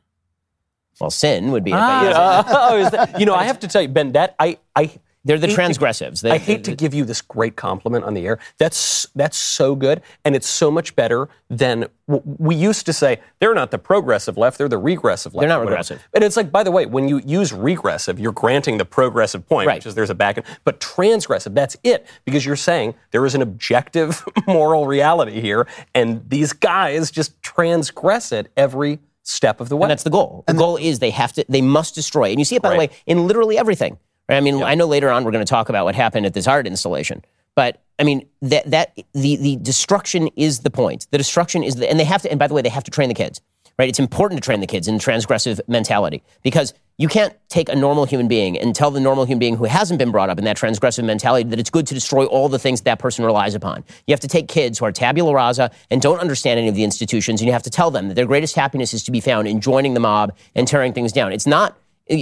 Well, sin would be. Ah. (laughs) oh, you know, I have to tell you, Ben, that I, I they're the transgressives. To, I hate to give you this great compliment on the air. That's that's so good, and it's so much better than we used to say. They're not the progressive left; they're the regressive left. They're not regressive. And it's like, by the way, when you use regressive, you're granting the progressive point, right. which is there's a back. end. But transgressive, that's it, because you're saying there is an objective (laughs) moral reality here, and these guys just transgress it every step of the way. And that's the goal. The and goal is they have to, they must destroy. And you see it, by right. the way, in literally everything. Right? I mean, I know later on we're going to talk about what happened at this art installation, but I mean that that the the destruction is the point. The destruction is the, and they have to. And by the way, they have to train the kids. Right? It's important to train the kids in transgressive mentality because you can't take a normal human being and tell the normal human being who hasn't been brought up in that transgressive mentality that it's good to destroy all the things that, that person relies upon. You have to take kids who are tabula rasa and don't understand any of the institutions, and you have to tell them that their greatest happiness is to be found in joining the mob and tearing things down. It's not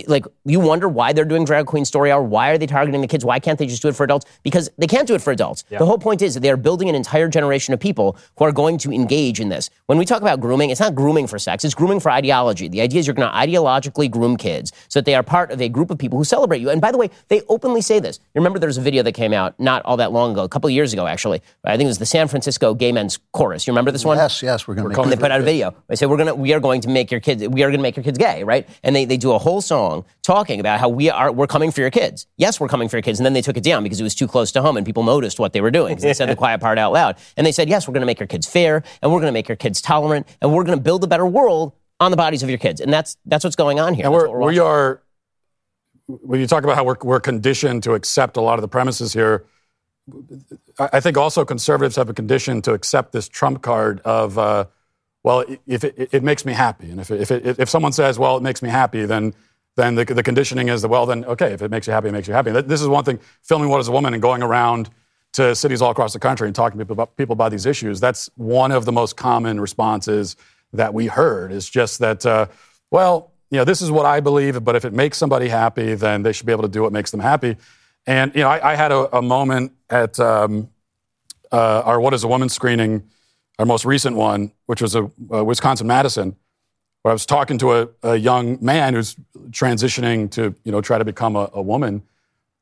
like you wonder why they're doing drag queen story hour why are they targeting the kids why can't they just do it for adults? Because they can't do it for adults. Yeah. the whole point is that they are building an entire generation of people who are going to engage in this. When we talk about grooming it's not grooming for sex it's grooming for ideology. The idea is you're going to ideologically groom kids so that they are part of a group of people who celebrate you. And by the way they openly say this. You remember there's a video that came out not all that long ago a couple of years ago actually. I think it was the san francisco gay men's chorus. You remember this one? Yes yes we're going to they put out a video. They say we're going to we are going to make your kids we are going to make your kids gay right? And they, they do a whole song song talking about how we are we're coming for your kids. Yes, we're coming for your kids, and then they took it down because it was too close to home, and people noticed what they were doing. they said the (laughs) quiet part out loud, and they said, "Yes, we're going to make your kids fair, and we're going to make your kids tolerant, and we're going to build a better world on the bodies of your kids." And that's that's what's going on here. And That's we're, we are, when you talk about how we're, we're conditioned to accept a lot of the premises here, I I think also conservatives have a condition to accept this trump card of, uh, well, if it, it makes me happy, and if it, if it, if someone says, well, it makes me happy, then then the, the conditioning is that, well, then okay, if it makes you happy, it makes you happy. This is one thing. Filming What Is a Woman and going around to cities all across the country and talking to people about, people about these issues. That's one of the most common responses that we heard. Is just that, uh, well, you know, this is what I believe, but if it makes somebody happy, then they should be able to do what makes them happy. And you know, I, I had a, a moment at um, uh, our What Is a Woman screening, our most recent one, which was a, uh Wisconsin Madison, where I was talking to a, a young man who's transitioning to you know try to become a, a woman,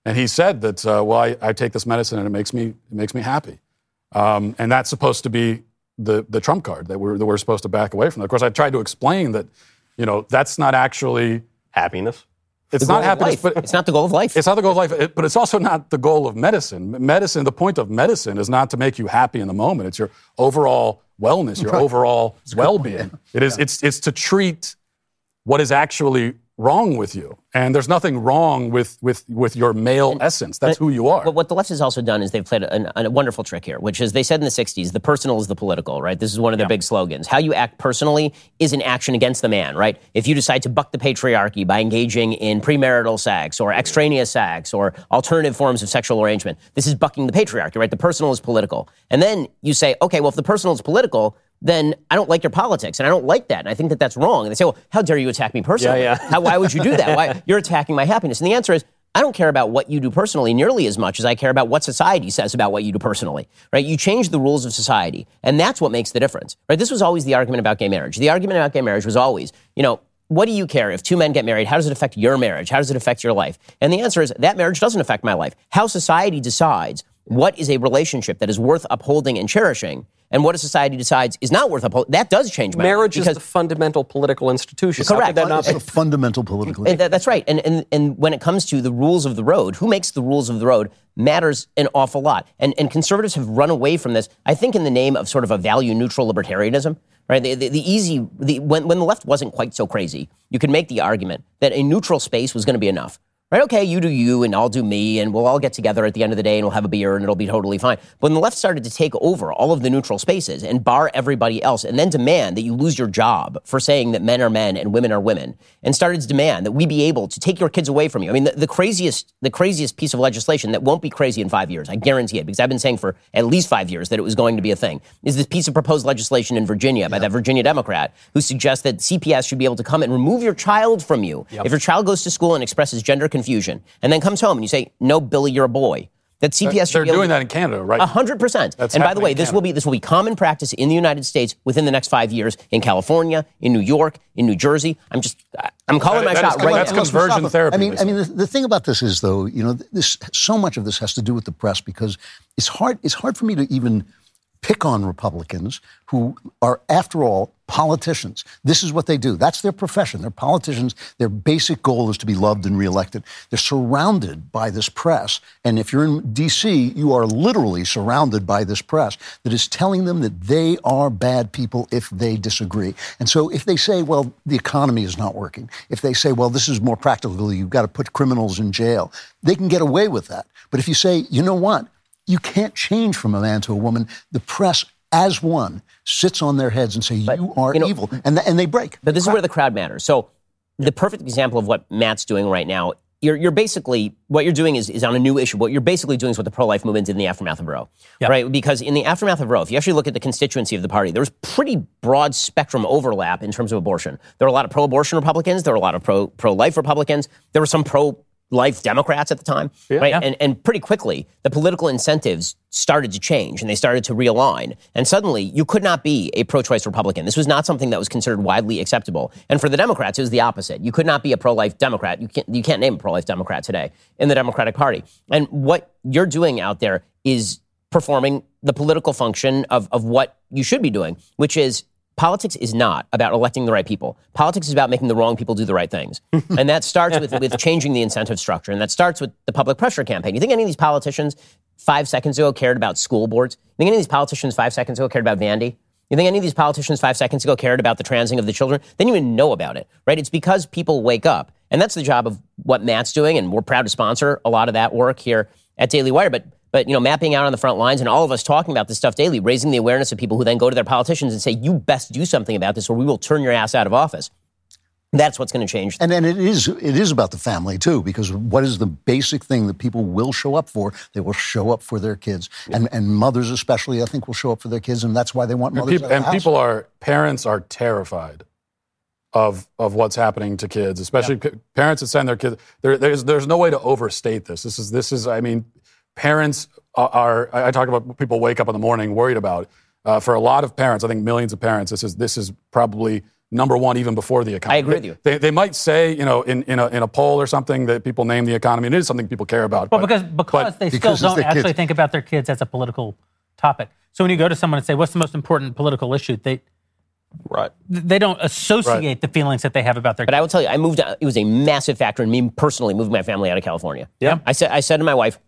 and he said that uh, well, I, I take this medicine and it makes me it makes me happy, um, and that's supposed to be the the trump card that we're that we're supposed to back away from. Of course, I tried to explain that you know that's not actually happiness. It's not happiness, but it's not the goal of life. it's not the goal of life, but it's also not the goal of medicine. Medicine, the point of medicine is not to make you happy in the moment. It's your overall wellness, your overall well-being. It is. It's. It's to treat what is actually wrong with you, and there's nothing wrong with with with your male essence. That's who you are. But what the left has also done is they've played a, a wonderful trick here, which is they said in the 60s, the personal is the political, right? This is one of their big slogans. How you act personally is an action against the man, right? If you decide to buck the patriarchy by engaging in premarital sex or extraneous sex or alternative forms of sexual arrangement, this is bucking the patriarchy, right? The personal is political. And then you say, okay, well, if the personal is political, then I don't like your politics, and I don't like that, and I think that that's wrong. And they say, well, how dare you attack me personally? Yeah, yeah. How, why would you do that? Why, (laughs) you're attacking my happiness. And the answer is, I don't care about what you do personally nearly as much as I care about what society says about what you do personally, right? You change the rules of society, and that's what makes the difference, right? This was always the argument about gay marriage. The argument about gay marriage was always, you know, what do you care if two men get married? How does it affect your marriage? How does it affect your life? And the answer is that marriage doesn't affect my life. How society decides what is a relationship that is worth upholding and cherishing, and what a society decides is not worth upholding, that does change my life. Marriage is because- the fundamental political institution. Correct. could that not It's a fundamental political And that's right. And, and, and when it comes to the rules of the road, who makes the rules of the road matters an awful lot. And, and conservatives have run away from this, I think, in the name of sort of a value neutral libertarianism. Right? The, the, the easy, the, when, when the left wasn't quite so crazy, you could make the argument that a neutral space was going to be enough. Right? Okay, you do you and I'll do me and we'll all get together at the end of the day and we'll have a beer and it'll be totally fine. But when the left started to take over all of the neutral spaces and bar everybody else and then demand that you lose your job for saying that men are men and women are women and started to demand that we be able to take your kids away from you. I mean, the, the craziest, the craziest piece of legislation that won't be crazy in five years, I guarantee it, because I've been saying for at least five years that it was going to be a thing, is this piece of proposed legislation in Virginia by that Virginia Democrat who suggests that CPS should be able to come and remove your child from you if your child goes to school and expresses gender confusion and then comes home and you say, "No, Billy, you're a boy." That CPS should They're be doing to- that in Canada, right? a hundred percent. And by the way, this will be this will be common practice in the United States within the next five years in California, in New York, in New Jersey. I'm just I'm calling That- my that is- shot right that's now. conversion therapy. I mean, they I mean, the, the thing about this is, though, you know, this so much of this has to do with the press because it's hard. It's hard for me to even pick on Republicans who are, after all, politicians. This is what they do. That's their profession. They're politicians. Their basic goal is to be loved and reelected. They're surrounded by this press. And if you're in D.C., you are literally surrounded by this press that is telling them that they are bad people if they disagree. And so if they say, well, the economy is not working, if they say, well, this is more practical, you've got to put criminals in jail, they can get away with that. But if you say, you know what? You can't change from a man to a woman. The press, as one, sits on their heads and say, you are you know- evil. And, th- and they break. But this is where the crowd matters. So the perfect example of what Matt's doing right now, you're, you're basically what you're doing is, is on a new issue. What you're basically doing is what the pro-life movement did in the aftermath of Roe, right? Because in the aftermath of Roe, if you actually look at the constituency of the party, there was pretty broad spectrum overlap in terms of abortion. There were a lot of pro-abortion Republicans. There were a lot of pro pro-life Republicans. There were some pro life Democrats at the time, right? And, and pretty quickly, the political incentives started to change and they started to realign. And suddenly, you could not be a pro choice Republican. This was not something that was considered widely acceptable. And for the Democrats, it was the opposite. You could not be a pro life Democrat. You can't, you can't name a pro life Democrat today in the Democratic Party. And what you're doing out there is performing the political function of, of what you should be doing, which is politics is not about electing the right people. Politics is about making the wrong people do the right things. (laughs) and that starts with, with changing the incentive structure. And that starts with the public pressure campaign. You think any of these politicians five seconds ago cared about school boards? You think any of these politicians five seconds ago cared about Vandy? You think any of these politicians five seconds ago cared about the transing of the children? They didn't even know about it, right? It's because people wake up. And that's the job of what Matt's doing. And we're proud to sponsor a lot of that work here at Daily Wire. But but you know, mapping out on the front lines and all of us talking about this stuff daily, raising the awareness of people who then go to their politicians and say, "You best do something about this, or we will turn your ass out of office." That's what's going to change. And then it is it is about the family too, because what is the basic thing that people will show up for? They will show up for their kids, yeah. and and mothers especially, I think, will show up for their kids, and that's why they want mothers. And, people, and people are parents are terrified of of what's happening to kids, especially yeah. p- parents that send their kids. There, there's there's no way to overstate this. This is this is I mean parents are, I talk about people wake up in the morning worried about. Uh, for a lot of parents, I think millions of parents, this is this is probably number one even before the economy. I agree with you. They, they might say, you know, in, in, a, in a poll or something that people name the economy, and it is something people care about. Well, but, because because but, they because still don't actually kids. think about their kids as a political topic. So when you go to someone and say, "What's the most important political issue?" they Right. They don't associate right. the feelings that they have about their. But I will tell you, I moved. It was a massive factor in me personally moving my family out of California. Yeah. I said. I said to my wife,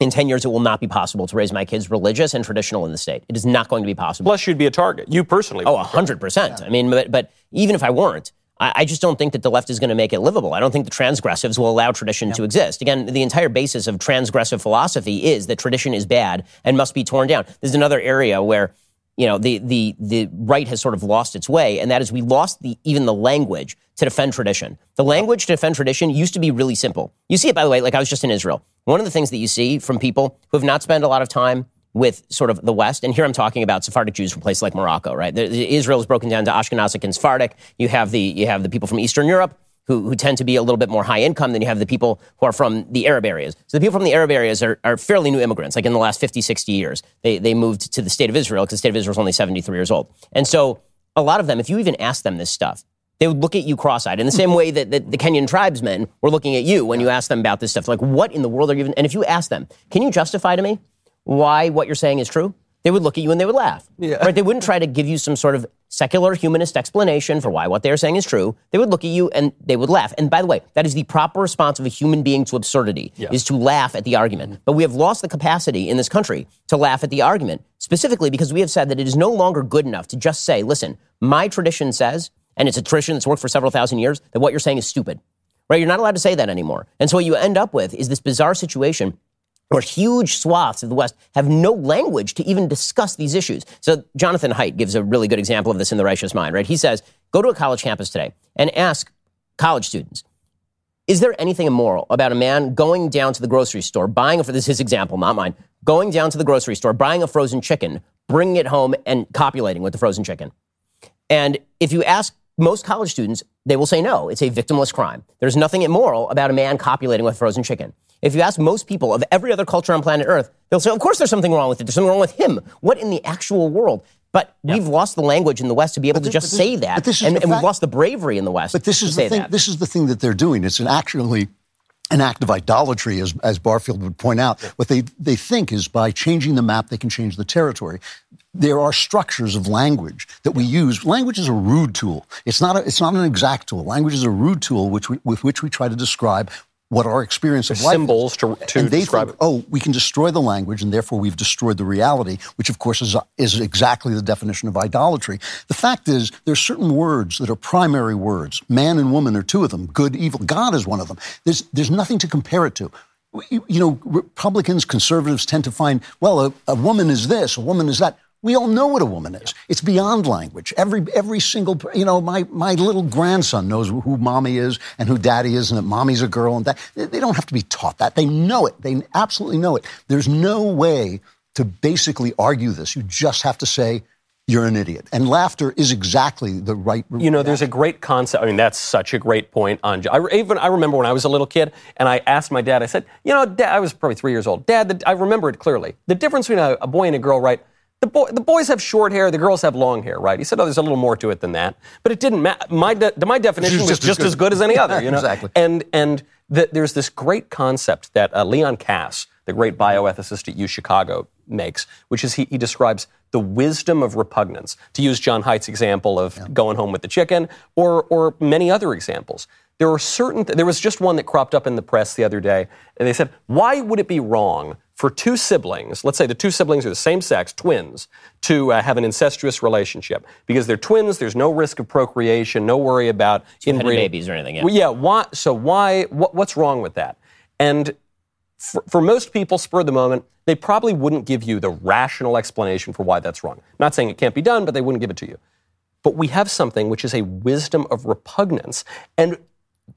in 10 years, it will not be possible to raise my kids religious and traditional in the state. It is not going to be possible. Plus, you'd be a target. You personally. Oh, 100%. Yeah. I mean, but, but, even if I weren't, I, I just don't think that the left is going to make it livable. I don't think the transgressives will allow tradition yeah. to exist. Again, the entire basis of transgressive philosophy is that tradition is bad and must be torn down. There's another area where you know, the, the, the right has sort of lost its way, and that is we lost the, even the language to defend tradition. The language to defend tradition used to be really simple. You see it, by the way, like I was just in Israel. One of the things that you see from people who have not spent a lot of time with sort of the West, and here I'm talking about Sephardic Jews from places like Morocco, right? Israel is broken down to Ashkenazic and Sephardic. You have the, you have the people from Eastern Europe who, who tend to be a little bit more high income than you have the people who are from the Arab areas. So the people from the Arab areas are, are fairly new immigrants, like in the last 50, 60 years. They, they moved to the state of Israel because the state of Israel is only 73 years old. And so a lot of them, if you even ask them this stuff, they would look at you cross-eyed in the same mm-hmm. way that, that the Kenyan tribesmen were looking at you when you asked them about this stuff. Like, what in the world are you even? And if you ask them, can you justify to me why what you're saying is true? they would look at you and they would laugh. Yeah. Right? They wouldn't try to give you some sort of secular humanist explanation for why what they're saying is true. They would look at you and they would laugh. And by the way, that is the proper response of a human being to absurdity, yeah. is to laugh at the argument. Mm-hmm. But we have lost the capacity in this country to laugh at the argument, specifically because we have said that it is no longer good enough to just say, listen, my tradition says, and it's a tradition that's worked for several thousand years, that what you're saying is stupid. Right? You're not allowed to say that anymore. And so what you end up with is this bizarre situation where huge swaths of the West have no language to even discuss these issues. So Jonathan Haidt gives a really good example of this in The Righteous Mind, right? He says, go to a college campus today and ask college students, is there anything immoral about a man going down to the grocery store, buying, for this is his example, not mine, going down to the grocery store, buying a frozen chicken, bringing it home and copulating with the frozen chicken? And if you ask most college students, they will say no. It's a victimless crime. There's nothing immoral about a man copulating with frozen chicken. If you ask most people of every other culture on planet Earth, they'll say, of course there's something wrong with it. There's something wrong with him. What in the actual world? But yeah. we've lost the language in the West to be able to just this, say that. and, and we've lost the bravery in the West but this is the thing, that. This is the thing that they're doing. It's an actually an act of idolatry, as, as Barfield would point out. What they, they think is by changing the map, they can change the territory. There are structures of language that we use. Language is a rude tool. It's not, a, it's not an exact tool. Language is a rude tool which we, with which we try to describe what our experience of life symbols is. to, to and they describe think, oh, we can destroy the language, and therefore we've destroyed the reality, which of course is, is exactly the definition of idolatry. The fact is, there are certain words that are primary words. Man and woman are two of them. Good, evil. God is one of them. There's, there's nothing to compare it to. You, you know, Republicans, conservatives tend to find, well, a, a woman is this, a woman is that. We all know what a woman is. It's beyond language. Every every single you know, my my little grandson knows who mommy is and who daddy is, and that mommy's a girl, and that they don't have to be taught that. They know it. They absolutely know it. There's no way to basically argue this. You just have to say you're an idiot. And laughter is exactly the right. You know, there's a great concept. I mean, that's such a great point on. I, even I remember when I was a little kid, and I asked my dad. I said, "You know, Dad, I was probably three years old. Dad, the, I remember it clearly. The difference between a, a boy and a girl, right? The, boy, the boys have short hair, the girls have long hair, right? He said, oh, there's a little more to it than that. But it didn't matter. My, de- my definition was just, just as, good. as, any (laughs) other, you know? exactly. And, and the, there's this great concept that uh, Leon Kass, the great bioethicist at U Chicago, makes, which is he, he describes the wisdom of repugnance. To use John Haidt's example of yeah. going home with the chicken, or or many other examples. There are certain. Th- there was just one that cropped up in the press the other day, and they said, "Why would it be wrong for two siblings, let's say the two siblings are the same sex, twins, to uh, have an incestuous relationship because they're twins. There's no risk of procreation, no worry about inbreeding babies or anything. Yeah. Well, yeah. Why? So why? What, what's wrong with that? And for, for, most people, spur of the moment, they probably wouldn't give you the rational explanation for why that's wrong. Not saying it can't be done, but they wouldn't give it to you. But we have something which is a wisdom of repugnance, and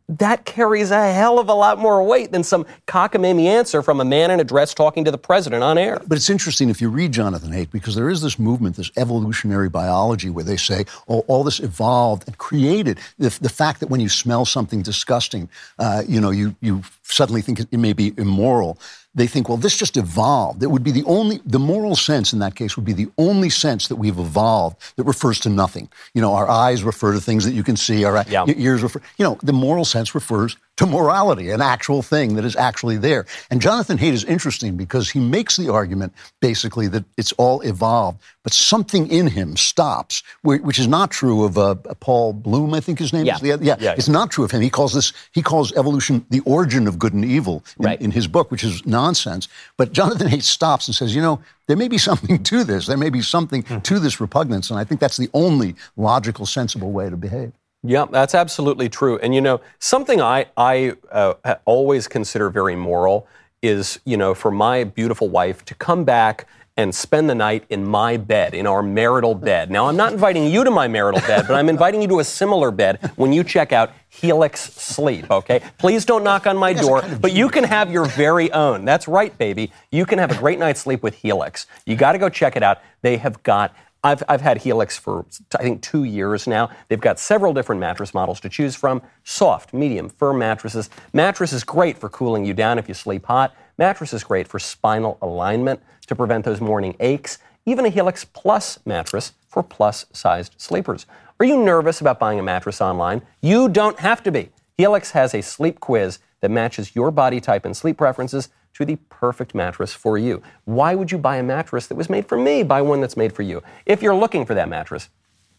that carries a hell of a lot more weight than some cockamamie answer from a man in a dress talking to the president on air. But it's interesting if you read Jonathan Haidt, because there is this movement, this evolutionary biology, where they say, oh, all this evolved and created the, the fact that when you smell something disgusting, uh, you know, you, you suddenly think it may be immoral they think, well, this just evolved. It would be the only, the moral sense in that case would be the only sense that we've evolved that refers to nothing. You know, our eyes refer to things that you can see, our yeah. ears refer, you know, the moral sense refers to morality, an actual thing that is actually there. And Jonathan Haidt is interesting because he makes the argument basically that it's all evolved, but something in him stops, which is not true of uh, Paul Bloom, I think his name yeah. is. Yeah, yeah, yeah, it's not true of him. He calls this, he calls evolution the origin of good and evil in, right. in his book, which is nonsense. But Jonathan Haidt stops and says, you know, there may be something to this. There may be something mm. to this repugnance. And I think that's the only logical, sensible way to behave. Yeah, that's absolutely true. And you know, something I I uh, always consider very moral is you know for my beautiful wife to come back and spend the night in my bed, in our marital bed. Now, I'm not inviting you to my marital bed, but I'm inviting you to a similar bed when you check out Helix Sleep, okay? Please don't knock on my door, but you can have your very own. That's right, baby. You can have a great night's sleep with Helix. You got to go check it out. They have got I've, I've had Helix for, I think, two years now. They've got several different mattress models to choose from soft, medium, firm mattresses. Mattress is great for cooling you down if you sleep hot. Mattress is great for spinal alignment to prevent those morning aches. Even a Helix Plus mattress for plus sized sleepers. Are you nervous about buying a mattress online? You don't have to be. Helix has a sleep quiz that matches your body type and sleep preferences to the perfect mattress for you. Why would you buy a mattress that was made for me? Buy one that's made for you. If you're looking for that mattress,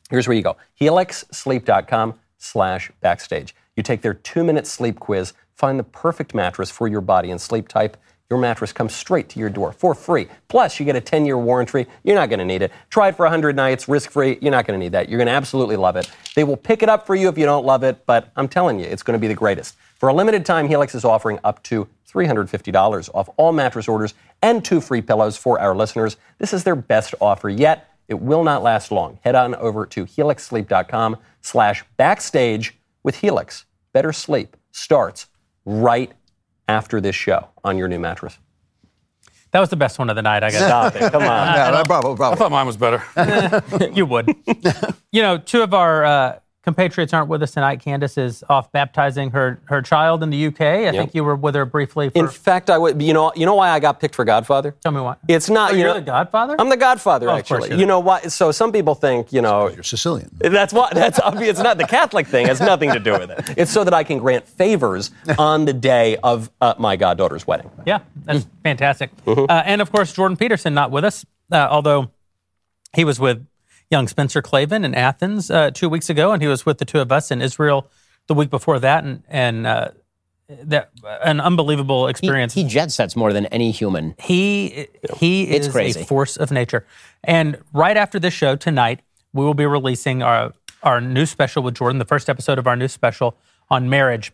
here's where you go. HelixSleep.com slash backstage. You take their two-minute sleep quiz, find the perfect mattress for your body and sleep type. Your mattress comes straight to your door for free. Plus, you get a 10 year warranty. You're not going to need it. Try it for 100 nights, risk free. You're not going to need that. You're going to absolutely love it. They will pick it up for you if you don't love it, but I'm telling you, it's going to be the greatest. For a limited time, Helix is offering up to $350 off all mattress orders and two free pillows for our listeners. This is their best offer yet. It will not last long. Head on over to helixsleep.com slash backstage with Helix. Better sleep starts right after this show on your new mattress. That was the best one of the night. I got (laughs) stop it. Come on. (laughs) no, bravo, bravo. I thought mine was better. (laughs) you would. you know, two of our uh, compatriots aren't with us tonight. Candace is off baptizing her her child in the UK. I yep. think you were with her briefly. For... In fact, I would. You know, you know why I got picked for Godfather? Tell me why. It's not. Oh, you are know, the Godfather. I'm the Godfather, oh, actually. You know why? So some people think, you know, you're Sicilian. That's why. That's obvious. It's not the Catholic thing. It has nothing to do with it. It's so that I can grant favors on the day of uh, my goddaughter's wedding. Yeah, that's fantastic. Mm-hmm. Uh, and of course, Jordan Peterson not with us, uh, although he was with young Spencer Klavan in Athens uh, two weeks ago, and he was with the two of us in Israel the week before that, and and uh, that an unbelievable experience. He, he, jet sets more than any human. He he it's is crazy. a force of nature. And right after this show tonight, we will be releasing our our new special with Jordan, the first episode of our new special on marriage.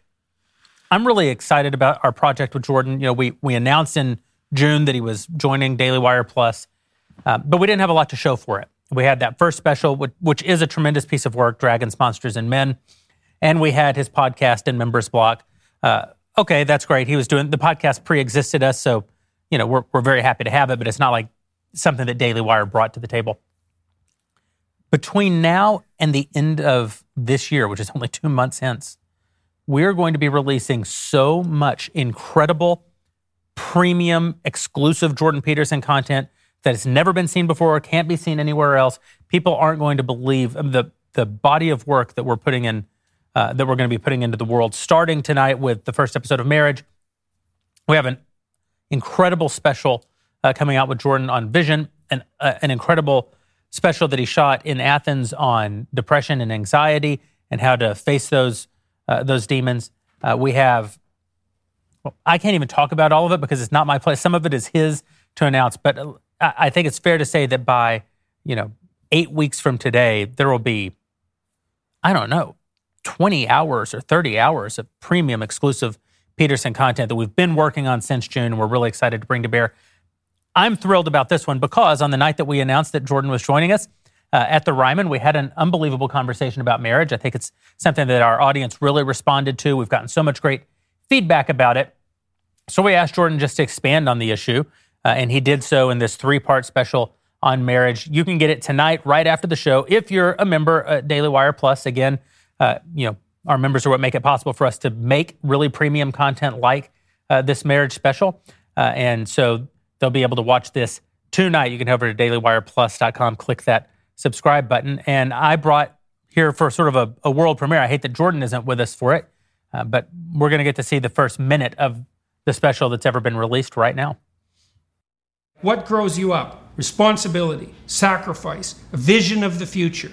I'm really excited about our project with Jordan. You know, we we announced in June that he was joining Daily Wire Plus, uh, but we didn't have a lot to show for it. We had that first special, which, which is a tremendous piece of work, Dragons, Monsters, and Men. And we had his podcast and members block. Uh, okay, that's great. He was doing the podcast pre-existed us, so you know we're we're very happy to have it, but it's not like something that Daily Wire brought to the table. Between now and the end of this year, which is only two months hence, we're going to be releasing so much incredible, premium, exclusive Jordan Peterson content that has never been seen before, or can't be seen anywhere else. People aren't going to believe the the body of work that we're putting in, uh, that we're going to be putting into the world. Starting tonight with the first episode of Marriage, we have an incredible special uh, coming out with Jordan on Vision, and uh, an incredible special that he shot in Athens on depression and anxiety and how to face those uh, those demons. Uh, we have. Well, I can't even talk about all of it because it's not my place. Some of it is his to announce, but uh, I think it's fair to say that by you know eight weeks from today, there will be, I don't know, 20 hours or 30 hours of premium exclusive Peterson content that we've been working on since June and we're really excited to bring to bear. I'm thrilled about this one because on the night that we announced that Jordan was joining us uh, at the Ryman, we had an unbelievable conversation about marriage. I think it's something that our audience really responded to. We've gotten so much great feedback about it. So we asked Jordan just to expand on the issue, uh, and he did so in this three part special on marriage. You can get it tonight, right after the show, if you're a member at Daily Wire Plus. Again, uh, you know our members are what make it possible for us to make really premium content like uh, this marriage special, uh, and so they'll be able to watch this tonight. You can head over to DailyWirePlus.com, click that subscribe button, and I brought here for sort of a, a world premiere. I hate that Jordan isn't with us for it, uh, but we're going to get to see the first minute of the special that's ever been released right now. What grows you up? responsibility, sacrifice, a vision of the future.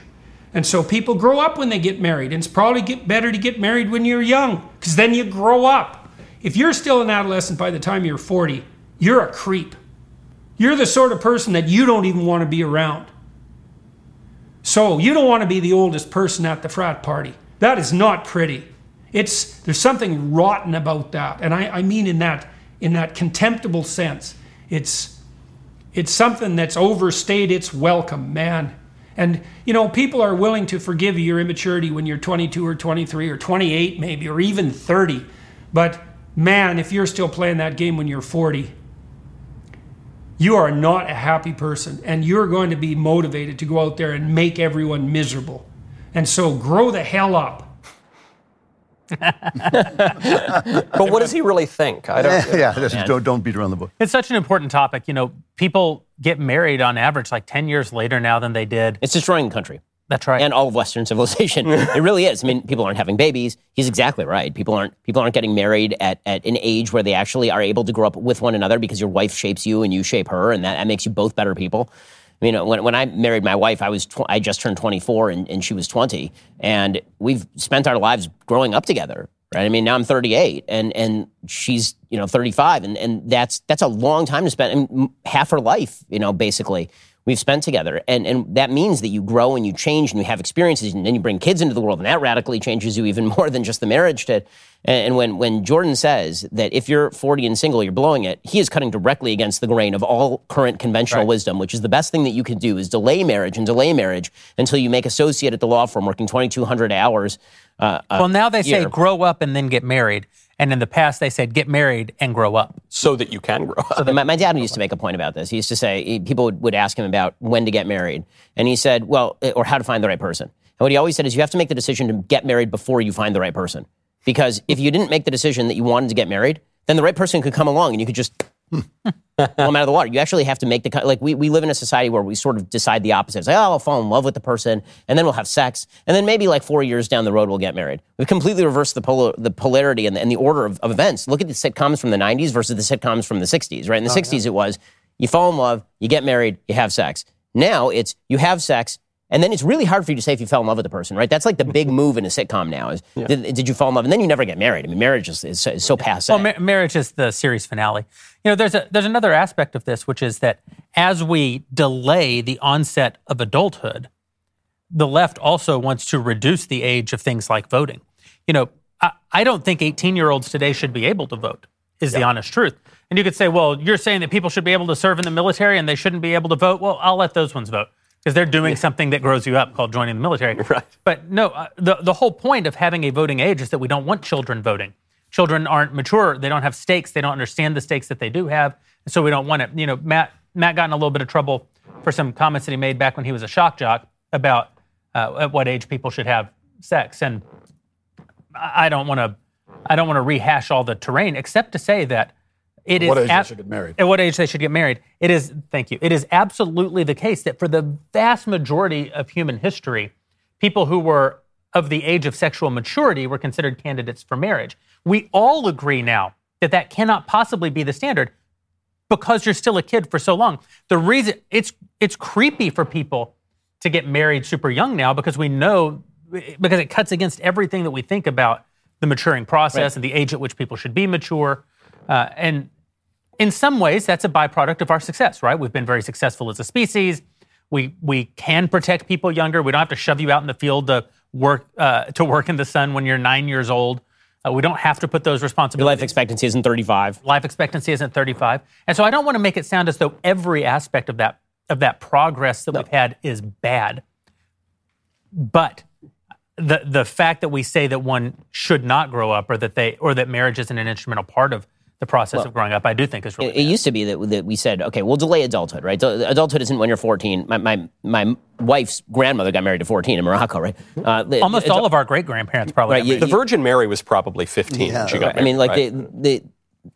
And so people grow up when they get married, and it's probably get better to get married when you're young, because then you grow up. If you're still an adolescent by the time you're 40, you're a creep. You're the sort of person that you don't even want to be around. So you don't want to be the oldest person at the frat party. That is not pretty. It's there's something rotten about that, and I, I mean in that in that contemptible sense. It's it's something that's overstayed its welcome, man. And, you know, people are willing to forgive your immaturity when you're 22 or 23 or 28, maybe, or even 30. But, man, if you're still playing that game when you're 40, you are not a happy person. And you're going to be motivated to go out there and make everyone miserable. And so grow the hell up. (laughs) but what does he really think? I don't. yeah, yeah. Don't, don't beat around the bush. It's such an important topic. You know, people get married on average like 10 years later now than they did. It's destroying the country. That's right. And all of Western civilization. (laughs) it really is. I mean, people aren't having babies. He's exactly right. People aren't people aren't getting married at, at an age where they actually are able to grow up with one another because your wife shapes you and you shape her, and that, that makes you both better people. You know, when, when I married my wife, I was tw- I just turned 24 and, and she was 20, and we've spent our lives growing up together. Right. I mean, now I'm 38, and and she's you know 35, and and that's that's a long time to spend. I mean, half her life, you know, basically we've spent together. And, and that means that you grow and you change and you have experiences and then you bring kids into the world and that radically changes you even (laughs) more than just the marriage did. And when, when Jordan says that if you're 40 and single, you're blowing it, he is cutting directly against the grain of all current conventional right. wisdom, which is the best thing that you can do is delay marriage and delay marriage until you make associate at the law firm working 2,200 hours. Uh, well, now they year. say grow up and then get married. And in the past, they said, get married and grow up. So that you can grow up. So my, my, dad used to make a point about this. He used to say, people would, would ask him about when to get married. And he said, well, eh, or how to find the right person. And what he always said is, you have to make the decision to get married before you find the right person. Because if you didn't make the decision that you wanted to get married, then the right person could come along and you could just pull them out of the water. You actually have to make the like we, we live in a society where we sort of decide the opposite. It's like, oh, I'll fall in love with the person, and then we'll have sex, and then maybe like four years down the road we'll get married. We've completely reversed the polar, the polarity and the, and the order of, of, events. Look at the sitcoms from the '90s versus the sitcoms from the '60s. Right in the oh, '60s, yeah. it was you fall in love, you get married, you have sex. Now it's you have sex, and then it's really hard for you to say if you fell in love with the person, right? That's like the big (laughs) move in a sitcom now is yeah. did, did, you fall in love? And then you never get married. I mean, marriage is, is, is so passe. Well, ma- marriage is the series finale. You know, there's, a, there's another aspect of this, which is that as we delay the onset of adulthood, the left also wants to reduce the age of things like voting. You know, I, I don't think 18 year olds today should be able to vote, is yeah. the honest truth. And you could say, well, you're saying that people should be able to serve in the military and they shouldn't be able to vote. Well, I'll let those ones vote because they're doing yeah. something that grows you up called joining the military. (laughs) Right. But no, uh, the, the whole point of having a voting age is that we don't want children voting. Children aren't mature. They don't have stakes. They don't understand the stakes that they do have. So we don't want it. You know, Matt, Matt got in a little bit of trouble for some comments that he made back when he was a shock jock about uh, at what age people should have sex. And I don't want to, I don't want to rehash all the terrain except to say that it at what age ab- they should get married. At what age they should get married. It is, thank you. It is absolutely the case that for the vast majority of human history, people who were of the age of sexual maturity were considered candidates for marriage. We all agree now that that cannot possibly be the standard. because you're still a kid for so long. The reason it's it's creepy for people to get married super young now because we know because it cuts against everything that we think about the maturing process right. and the age at which people should be mature. Uh, and in some ways, that's a byproduct of our success, right? We've been very successful as a species. We we can protect people younger. We don't have to shove you out in the field to work uh, to work in the sun when you're nine years old. Uh, we don't have to put those responsibilities. Your life expectancy isn't 35. Life expectancy isn't 35, and so I don't want to make it sound as though every aspect of that of that progress that no. we've had is bad. But the the fact that we say that one should not grow up, or that they or that marriage isn't an instrumental part of the process well, of growing up, I do think is really. It, it used to be that, that we said, okay, we'll delay adulthood, right? Adulthood isn't when you're 14. My, my, my wife's grandmother got married at 14 in Morocco, right? Uh, Almost all of our great grandparents probably. Right, you, the Virgin Mary was probably 15 yeah, she got right. married. I mean, like right? the, the,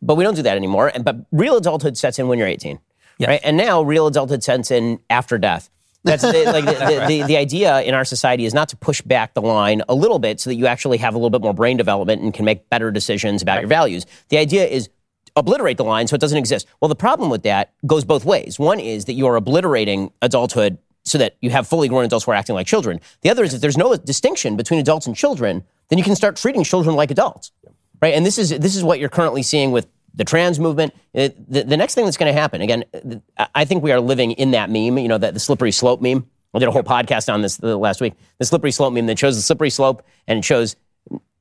but we don't do that anymore. And but real adulthood sets in when you're 18, yes. right? And now real adulthood sets in after death. That's the, like the, the, the, the, idea in our society is not to push back the line a little bit so that you actually have a little bit more brain development and can make better decisions about right. your values. The idea is obliterate the line so it doesn't exist. Well, the problem with that goes both ways. One is that you're obliterating adulthood so that you have fully grown adults who are acting like children. The other is if there's no distinction between adults and children, then you can start treating children like adults. Right? And this is this is what you're currently seeing with the trans movement. It, the, the next thing that's going to happen, again, I think we are living in that meme, you know, that the slippery slope meme. I did a whole podcast on this last week. The slippery slope meme that shows the slippery slope and it shows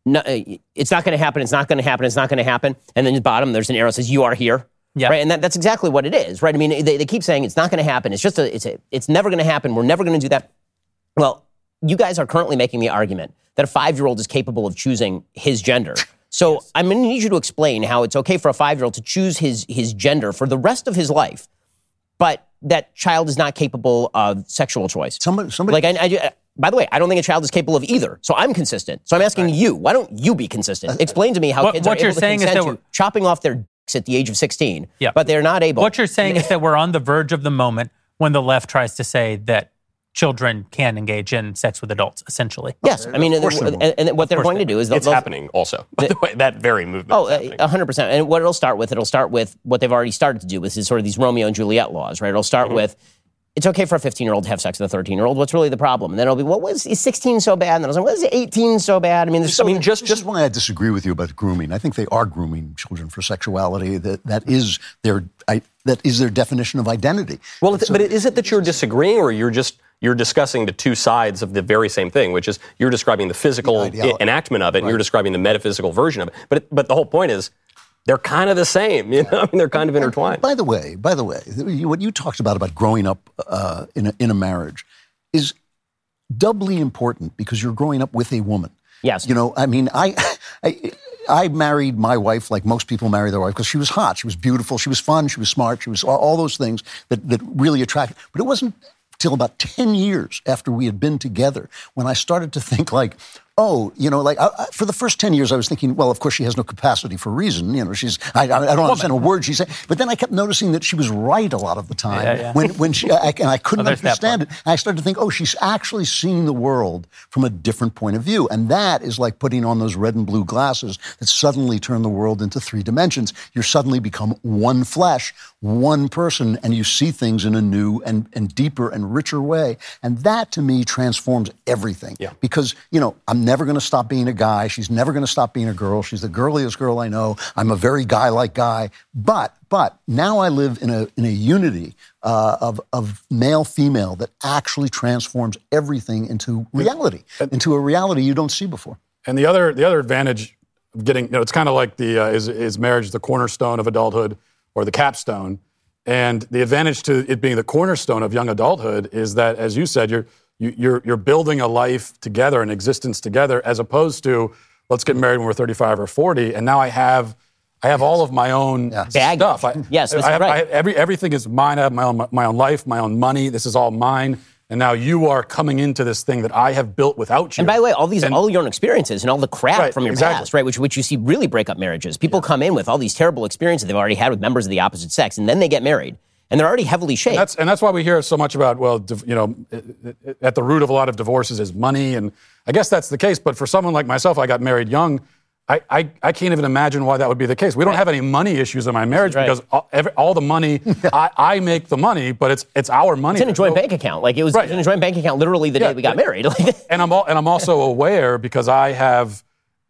no, uh, it's not going to happen. It's not going to happen. It's not going to happen. And then at the bottom, there's an arrow that says, you are here. Yeah. Right. And that, that's exactly what it is. Right. I mean, they, they keep saying it's not going to happen. It's just a, it's a, it's never going to happen. We're never going to do that. Well, you guys are currently making the argument that a five year old is capable of choosing his gender. So yes. I'm going to need you to explain how it's okay for a five year old to choose his, his gender for the rest of his life, but that child is not capable of sexual choice. Somebody, somebody. Like I, I, by the way, I don't think a child is capable of either. So I'm consistent. So I'm asking right. you, why don't you be consistent? Explain to me how what, kids what are you're able saying to consent is that to chopping off their dicks at the age of 16, yeah. but they're not able. What you're saying is that we're on the verge of the moment when the left tries to say that children can engage in sex with adults, essentially. Yes, I mean, and, and, and, what they're going to do is it's happening also. By (laughs) the way, that very movement. Oh, hundred percent. And what it'll start with, it'll start with what they've already started to do, with is sort of these Romeo and Juliet laws, right? It'll start mm-hmm. with it's okay for a 15 year old to have sex with a 13 year old. What's really the problem? And then it'll be, well, was is 16 so bad? And then I was like, what is 18 so bad? I mean, there's so, I mean, just just why I disagree with you about grooming. I think they are grooming children for sexuality. That that is their I, that is their definition of identity. Well, so, but is it that you're disagreeing, or you're just you're discussing the two sides of the very same thing, which is you're describing the physical the enactment of it, right. and you're describing the metaphysical version of it. But but the whole point is they're kind of the same. (laughs) You know, I mean, they're kind of intertwined. By the way, by the way, what you talked about about growing up uh, in a, in a marriage is doubly important because you're growing up with a woman. Yes. You know, I mean, I, (laughs) I, I married my wife like most people marry their wife because she was hot, she was beautiful, she was fun, she was smart, she was all, all those things that, that really attracted. But it wasn't till about 10 years after we had been together when I started to think like, oh, you know, like I, I, for the first 10 years, I was thinking, well, of course, she has no capacity for reason. You know, she's, I, I don't understand a word she said. But then I kept noticing that she was right a lot of the time yeah, yeah. when, when she, I, and I couldn't understand it. And I started to think, oh, she's actually seeing the world from a different point of view. And that is like putting on those red and blue glasses that suddenly turn the world into three dimensions. You suddenly become one flesh, one person, and you see things in a new and, and deeper and richer way. And that to me transforms everything. Yeah. Because, you know, I'm never going to stop being a guy. She's never going to stop being a girl. She's the girliest girl I know. I'm a very guy like guy. But but now I live in a in a unity uh, of of male female that actually transforms everything into reality, into a reality you don't see before. And the other the other advantage of getting you know it's kind of like the uh, is is marriage the cornerstone of adulthood or the capstone. And the advantage to it being the cornerstone of young adulthood is that, as you said, you're you, you're, you're building a life together, an existence together, as opposed to let's get married when we're 35 or 40, and now I have I have all of my own yes. stuff. I, yes, I have, right. I, every, everything is mine. I have my own, my own life, my own money. This is all mine. And now you are coming into this thing that I have built without you. And by the way, all these, and, all your own experiences and all the crap right, from your exactly. past, right, which, which you see really break up marriages. People yeah. come in with all these terrible experiences they've already had with members of the opposite sex, and then they get married and they're already heavily shaped. And that's, and that's why we hear so much about, well, you know, at the root of a lot of divorces is money. And I guess that's the case. But for someone like myself, I got married young. I, I, I, can't even imagine why that would be the case. We don't have any money issues in my marriage right. because all, every, all, the money, (laughs) I, I, make the money, but it's it's our money. It's in a joint bank account. Like it was right. in a joint bank account literally the yeah. day we got married. (laughs) (laughs) and, I'm all, and I'm also aware because I have,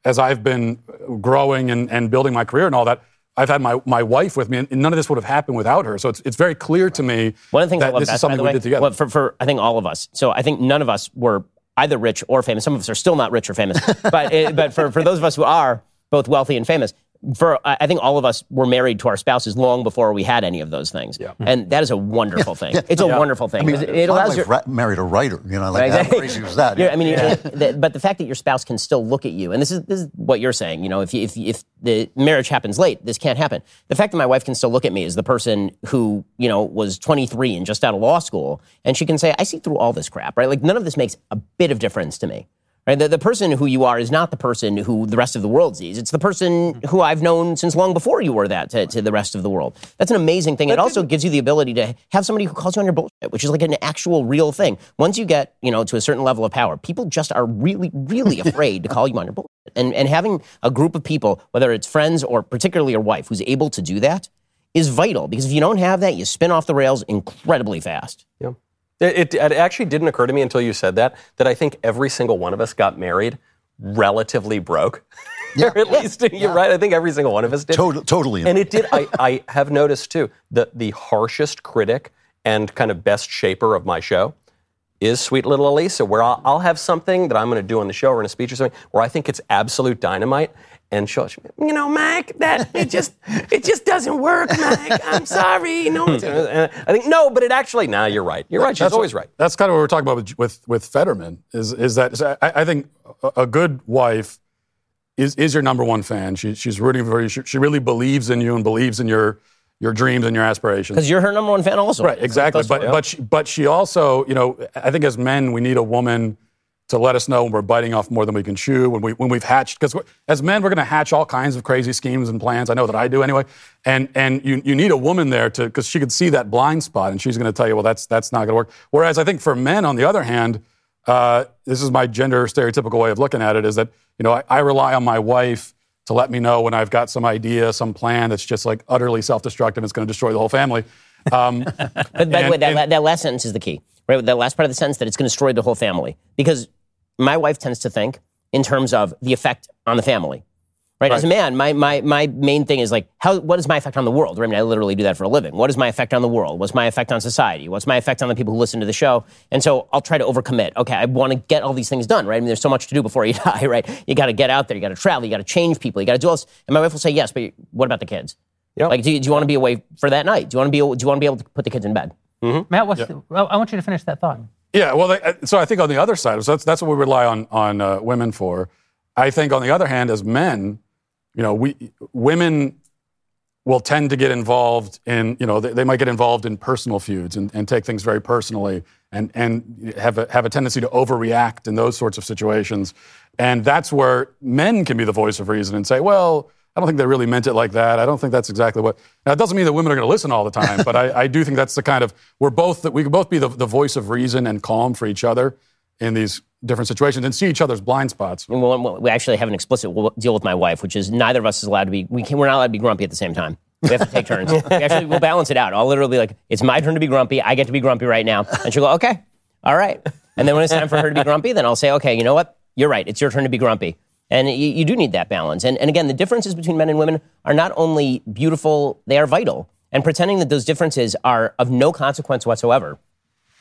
as I've been growing and, and building my career and all that, I've had my, my wife with me, and none of this would have happened without her. So it's, it's very clear to me One of the things that this best, is something we did together. Well, for, for, I think all of us. So I think none of us were either rich or famous. Some of us are still not rich or famous. but, it, but for, for those of us who are, both wealthy and famous. For I think all of us were married to our spouses long before we had any of those things, yeah. Mm-hmm. and that is a wonderful thing. Yeah. It's a yeah. wonderful thing. I mean, it, it allows your, married a writer, you know, like exactly. how crazy was that? (laughs) Yeah, I mean, it, the, but the fact that your spouse can still look at you, and this is this is what you're saying. You know, if if if the marriage happens late, this can't happen. The fact that my wife can still look at me as the person who you know was 23 and just out of law school, and she can say, "I see through all this crap," right? Like none of this makes a bit of difference to me. Right? The, the person who you are is not the person who the rest of the world sees. It's the person mm-hmm. who I've known since long before you were that to, to the rest of the world. That's an amazing thing. It also gives you the ability to have somebody who calls you on your bullshit, which is like an actual real thing. Once you get, you know, to a certain level of power, people just are really, really (laughs) afraid to call you on your bullshit. And, and having a group of people, whether it's friends or particularly your wife, who's able to do that is vital because if you don't have that, you spin off the rails incredibly fast. Yeah. It, it, actually didn't occur to me until you said that that I think every single one of us got married relatively broke. Yeah, or (laughs) at yeah, least you're right. I think every single one of us did. Totally, totally. And it did. I, I have noticed too that the harshest critic and kind of best shaper of my show is Sweet Little Alisa, where I'll, I'll have something that I'm going to do on the show or in a speech or something where I think it's absolute dynamite, and she'll, she'll, you know, Mike, that it just it just doesn't work, Mike. I'm sorry. No, I think no, but it actually. Nah, you're right. You're right. She's that's always right. That's kind of what we're talking about with with, with Fetterman. Is is that I, I, think a good wife is is your number one fan. She, she's rooting for you. She, she really believes in you and believes in your your dreams and your aspirations. Because you're her number one fan, also. Right. Exactly. But but she, but she also, you know, I think as men we need a woman to let us know when we're biting off more than we can chew, when, we, when we've hatched, because as men, we're going to hatch all kinds of crazy schemes and plans. I know that I do anyway. And, and you, you need a woman there to, because she could see that blind spot and she's going to tell you, well, that's, that's not going to work. Whereas I think for men, on the other hand, uh, this is my gender stereotypical way of looking at it, is that, you know, I, I rely on my wife to let me know when I've got some idea, some plan that's just like utterly self-destructive. It's going to destroy the whole family. Um, (laughs) but by the way, that, that last sentence is the key, right? That last part of the sentence that it's going to destroy the whole family because my wife tends to think in terms of the effect on the family. Right? right? As a man, my, my, my main thing is like, how, what is my effect on the world? I mean, I literally do that for a living. What is my effect on the world? What's my effect on society? What's my effect on the people who listen to the show? And so I'll try to overcommit. Okay, I want to get all these things done, right? I mean, there's so much to do before you (laughs) die, right? You got to get out there, you got to travel, you got to change people, you got to do all this. And my wife will say, yes, but what about the kids? Yep. Like, do you, do you want to be away for that night? Do you want to be, do you want to be able to put the kids in bed? Mm-hmm. Matt, what's yep. the, I want you to finish that thought. Yeah, well, they, uh, so I think on the other side, so that's, that's what we rely on on uh, women for. I think on the other hand, as men, you know, we women will tend to get involved in, you know, they, they might get involved in personal feuds and, and take things very personally and, and have, a, have a tendency to overreact in those sorts of situations. And that's where men can be the voice of reason and say, well, I don't think they really meant it like that. I don't think that's exactly what. Now, it doesn't mean that women are going to listen all the time, but I, I, do think that's the kind of we're both that we can both be the, the voice of reason and calm for each other in these different situations and see each other's blind spots. Well, we actually have an explicit deal with my wife, which is neither of us is allowed to be. We can, we're not allowed to be grumpy at the same time. We have to take turns. (laughs) we actually we'll balance it out. I'll literally be like, "It's my turn to be grumpy. I get to be grumpy right now," and she'll go, "Okay, all right." And then when it's time for her to be grumpy, then I'll say, "Okay, you know what? You're right. It's your turn to be grumpy." And you, you do need that balance. And, and again, the differences between men and women are not only beautiful, they are vital. And pretending that those differences are of no consequence whatsoever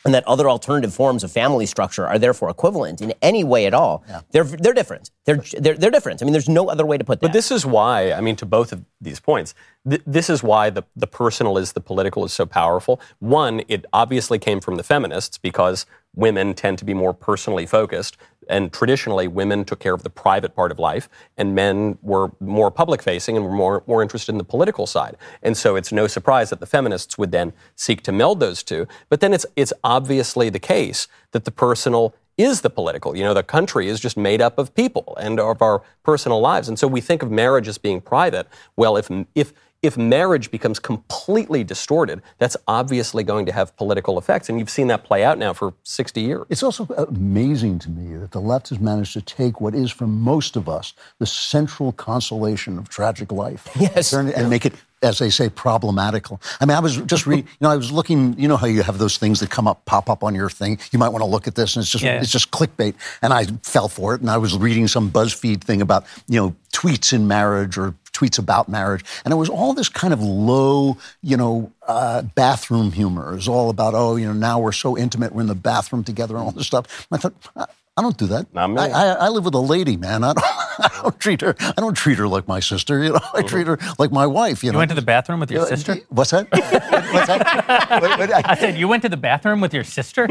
and that other alternative forms of family structure are therefore equivalent in any way at all. Yeah. They're, they're different. They're, they're, they're different. I mean, there's no other way to put that. But this is why, I mean, to both of these points, th- this is why the, the personal is the political is so powerful. One, it obviously came from the feminists because women tend to be more personally focused. And traditionally, women took care of the private part of life, and men were more public facing and were more, more interested in the political side. And so it's no surprise that the feminists would then seek to meld those two. But then it's, it's obviously the case that the personal is the political. You know, the country is just made up of people and of our personal lives. And so we think of marriage as being private. Well, if, if, if marriage becomes completely distorted, that's obviously going to have political effects. And you've seen that play out now for 60 years. It's also amazing to me that the left has managed to take what is, for most of us, the central consolation of tragic life (laughs) yes. and, and make it as they say, problematical. I mean, I was just reading, you know, I was looking, you know how you have those things that come up, pop up on your thing. You might want to look at this, and it's just, yeah. it's just clickbait. And I fell for it, and I was reading some BuzzFeed thing about, you know, tweets in marriage or tweets about marriage. And it was all this kind of low, you know, uh, bathroom humor. It was all about, oh, you know, now we're so intimate, we're in the bathroom together and all this stuff. And I thought, I don't do that. Not me. I, I, I, live with a lady, man. I don't, (laughs) I don't treat her. I don't treat her like my sister. You know, I treat her like my wife. You, you know? went to the bathroom with your uh, sister. (laughs) What's that? (laughs) What's that? Wait, wait, I, I, said you went to the bathroom with your sister.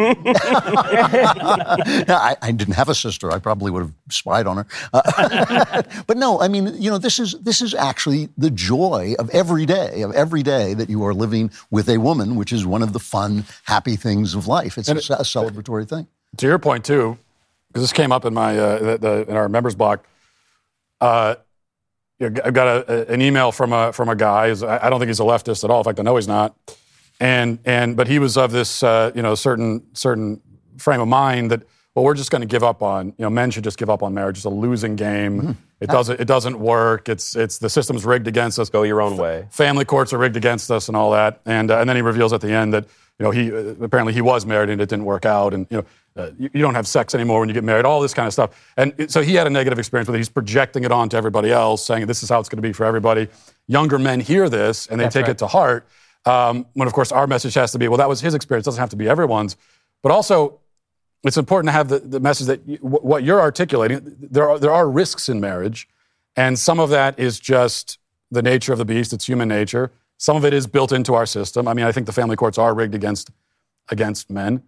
I, I, didn't have a sister. I probably would have spied on her. Uh, but no, I mean, you know, this is this is actually the joy of every day of every day that you are living with a woman, which is one of the fun, happy things of life. It's a, it, a celebratory thing. To your point too, because this came up in my uh, the, the, in our members block. Uh, I've got a, an email from a from a guy. I don't think he's a leftist at all. In fact, I know he's not. And and but he was of this uh, you know certain certain frame of mind that well we're just going to give up on you know men should just give up on marriage. It's a losing game. Mm-hmm. It doesn't it doesn't work. It's it's the system's rigged against us. Go your own way. Family courts are rigged against us and all that. And uh, and then he reveals at the end that you know he uh, apparently he was married and it didn't work out. And you know uh, you, you, don't have sex anymore when you get married, all this kind of stuff. And it, so he had a negative experience with it. He's projecting it onto everybody else, saying this is how it's going to be for everybody. Younger men hear this and they That's take right. it to heart. Um, when, of course, our message has to be, well, that was his experience. It doesn't have to be everyone's. But also, it's important to have the, the message that you, what you're articulating, there are, there are risks in marriage. And some of that is just the nature of the beast, it's human nature. Some of it is built into our system. I mean, I think the family courts are rigged against, against men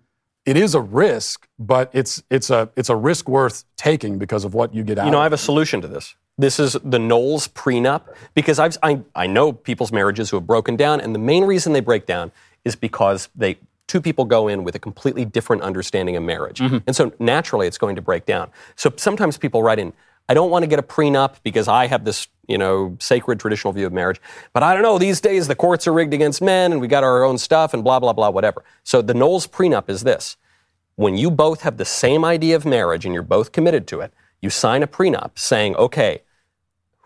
it is a risk, but it's it's a it's a risk worth taking because of what you get out. You know, I have a solution to this. This is the Knowles prenup because I've, I I know people's marriages who have broken down, and the main reason they break down is because they two people go in with a completely different understanding of marriage, mm-hmm. and so naturally it's going to break down. So sometimes people write in, I don't want to get a prenup because I have this, you know, sacred traditional view of marriage. But I don't know, these days the courts are rigged against men and we got our own stuff and blah, blah, blah, whatever. So the Knowles prenup is this. When you both have the same idea of marriage and you're both committed to it, you sign a prenup saying, okay,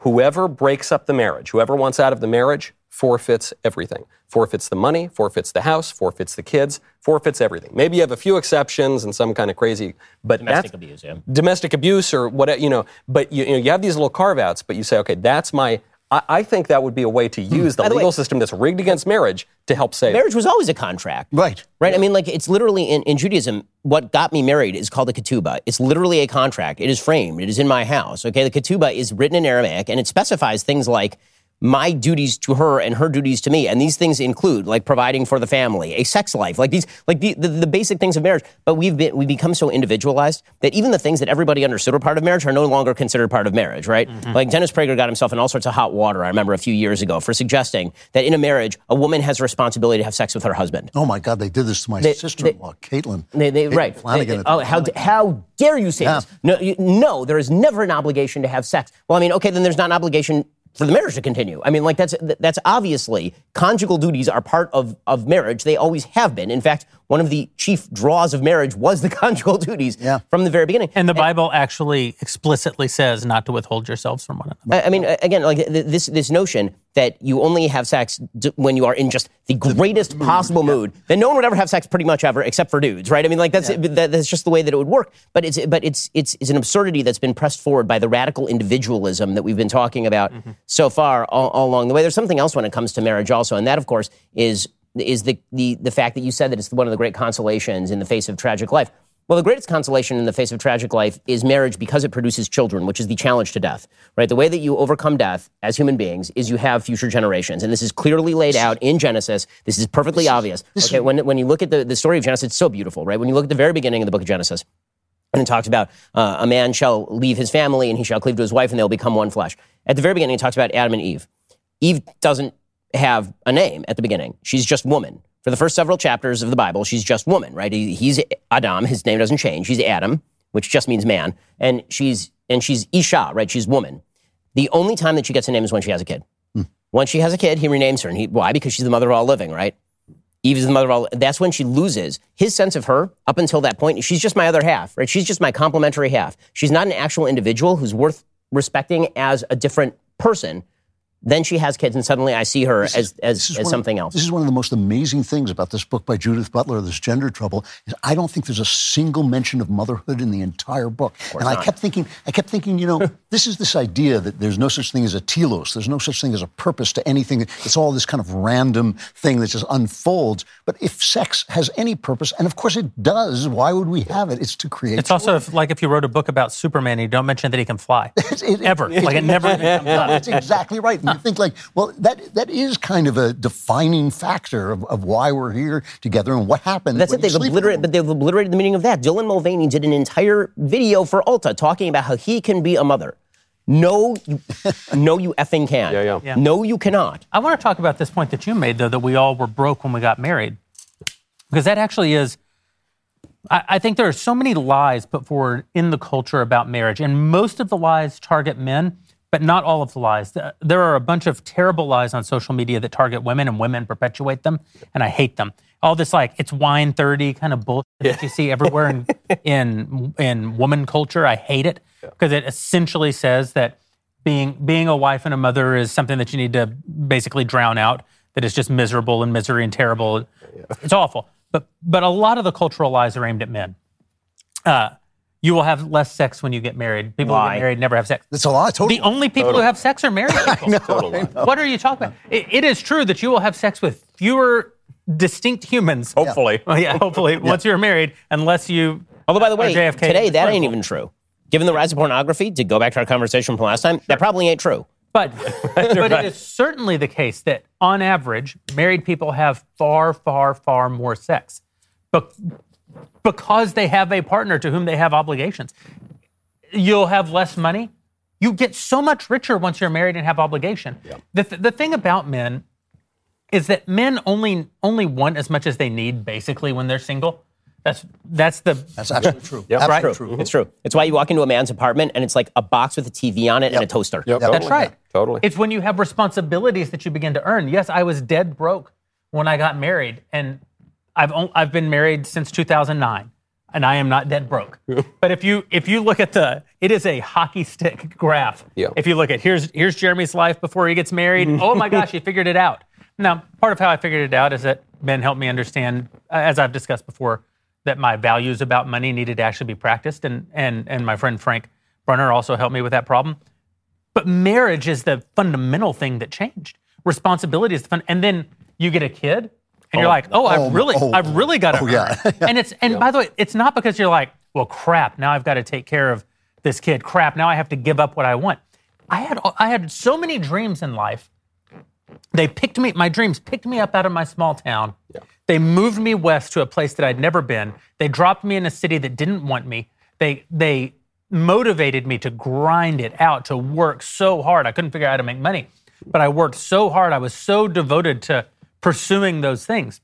whoever breaks up the marriage, whoever wants out of the marriage, forfeits everything. Forfeits the money, forfeits the house, forfeits the kids, forfeits everything. Maybe you have a few exceptions and some kind of crazy, but domestic abuse, yeah. Domestic abuse or whatever, you know. But you, you know, you have these little carve outs, but you say, okay, that's my I, think that would be a way to hmm. use the legal way, system that's rigged against marriage to help save. Marriage was always a contract. Right. Right. I mean, like, it's literally in, in Judaism, what got me married is called a ketubah. It's literally a contract. It is framed. It is in my house. Okay. The ketubah is written in Aramaic and it specifies things like my duties to her and her duties to me. And these things include like providing for the family, a sex life, like these, like the, the, the, basic things of marriage. But we've been, we become so individualized that even the things that everybody understood were part of marriage are no longer considered part of marriage, right? Mm-hmm. Like Dennis Prager got himself in all sorts of hot water, I remember a few years ago, for suggesting that in a marriage, a woman has a responsibility to have sex with her husband. Oh my God, they did this to my sister in law, Caitlin. They, they, Caitlin right. Flanagan they, oh, how, how dare you say yeah. this? No, you, no, there is never an obligation to have sex. Well, I mean, okay, then there's not an obligation for the marriage to continue. I mean, like that's that's obviously conjugal duties are part of of marriage. They always have been. In fact, one of the chief draws of marriage was the (laughs) conjugal duties yeah. from the very beginning. And the Bible actually explicitly says not to withhold yourselves from one another. I, I mean, again, like this this notion that you only have sex when you are in just the greatest mood, possible yeah. mood, then no one would ever have sex pretty much ever, except for dudes, right? I mean, like that's yeah. that, that's just the way that it would work. But it's but it's it's it's an absurdity that's been pressed forward by the radical individualism that we've been talking about mm-hmm. so far all, all along the way. There's something else when it comes to marriage, also, and that, of course, is is the, the, the fact that you said that it's one of the great consolations in the face of tragic life. Well, the greatest consolation in the face of tragic life is marriage because it produces children, which is the challenge to death, right? The way that you overcome death as human beings is you have future generations. And this is clearly laid out in Genesis. This is perfectly obvious. Okay, when, when you look at the, the story of Genesis, it's so beautiful, right? When you look at the very beginning of the book of Genesis, and it talks about uh, a man shall leave his family and he shall cleave to his wife and they'll become one flesh. At the very beginning, it talks about Adam and Eve. Eve doesn't have a name at the beginning. She's just woman. For the first several chapters of the Bible, she's just woman, right? He's Adam. His name doesn't change. He's Adam, which just means man. And she's, and she's Isha, right? She's woman. The only time that she gets a name is when she has a kid. Hmm. Once she has a kid, he renames her. And he, why? Because she's the mother of all living, right? Eve is the mother of all. That's when she loses his sense of her. Up until that point, she's just my other half, right? She's just my complementary half. She's not an actual individual who's worth respecting as a different person. Then she has kids, and suddenly I see her This as as, is as one of- something else. This is one of the most amazing things about this book by Judith Butler, this gender trouble, is I don't think there's a single mention of motherhood in the entire book. And I not. kept thinking, I kept thinking, you know, (laughs) this is this idea that there's no such thing as a telos, there's no such thing as a purpose to anything. It's all this kind of random thing that just unfolds. But if sex has any purpose, and of course it does, why would we have it? It's to create. It's also if, like if you wrote a book about Superman, and you don't mention that he can fly (laughs) ever. like it never. even comes up. (laughs) That's exactly right. And you think like, well, that that is kind of a defining factor of, of why we're here together and what happened. That's it. They've you sleep with obliterated, but they've obliterated the meaning of that. Dylan Mulvaney did an entire video for Ulta talking about how he can be a mother. No, you, (laughs) no, you effing can. Yeah, yeah. Yeah. No, you cannot. I want to talk about this point that you made, though, that we all were broke when we got married. Because that actually is, I, I think there are so many lies put forward in the culture about marriage, and most of the lies target men, but not all of the lies. There are a bunch of terrible lies on social media that target women, and women perpetuate them, and I hate them. All this like it's wine thirty kind of bullshit that you see everywhere in (laughs) in in woman culture. I hate it because it essentially says that being being a wife and a mother is something that you need to basically drown out. That is just miserable and misery and terrible. It's awful. But but a lot of the cultural lies are aimed at men. Uh, you will have less sex when you get married. People who Lie. get married never have sex. That's a lie. Totally. The only people who have sex are married (laughs) people. Totally. What are you talking about? It, it is true that you will have sex with fewer distinct humans. Hopefully. Well, yeah, hopefully, once you're married, unless you. Although, by the way, JFK today that ain't even true. Given the rise of pornography, to go back to our conversation from last time, that probably ain't true. But, (laughs) but it is certainly the case that, on average, married people have far, far, far more sex, but because they have a partner to whom they have obligations. You'll have less money. You get so much richer once you're married and have obligation. The, th- the thing about men is that men only only want as much as they need basically when they're single. That's that's the That's absolutely true. Yep. Absolutely Right? true. It's true. It's why you walk into a man's apartment and it's like a box with a TV on it and a toaster. Yep. That's right. Totally. It's when you have responsibilities that you begin to earn. Yes, I was dead broke when I got married, and I've on, I've been married since 2009, and I am not dead broke. (laughs) but if you if you look at the, it is a hockey stick (laughs) graph. Yeah. If you look at here's here's Jeremy's life before he gets married. oh my (laughs) gosh, he figured it out. Now, part of how I figured it out is that Ben helped me understand, uh, as I've discussed before, that my values about money needed to actually be practiced, and and and my friend Frank Brunner also helped me with that problem. But marriage is the fundamental thing that changed. Responsibility is the fun, and then you get a kid, and you're oh, like, oh, Oh, I've really, oh, I've really got to oh, yeah. it. (laughs) And it's and by the way, it's not because you're like, well, crap, now I've got to take care of this kid. Crap, now I have to give up what I want. I had I had so many dreams in life. They picked me, my dreams picked me up out of my small town. They moved me west to a place that I'd never been. They dropped me in a city that didn't want me. They they motivated me to grind it out, to work so hard. I couldn't figure out how to make money, but I worked so hard. I was so devoted to pursuing those things.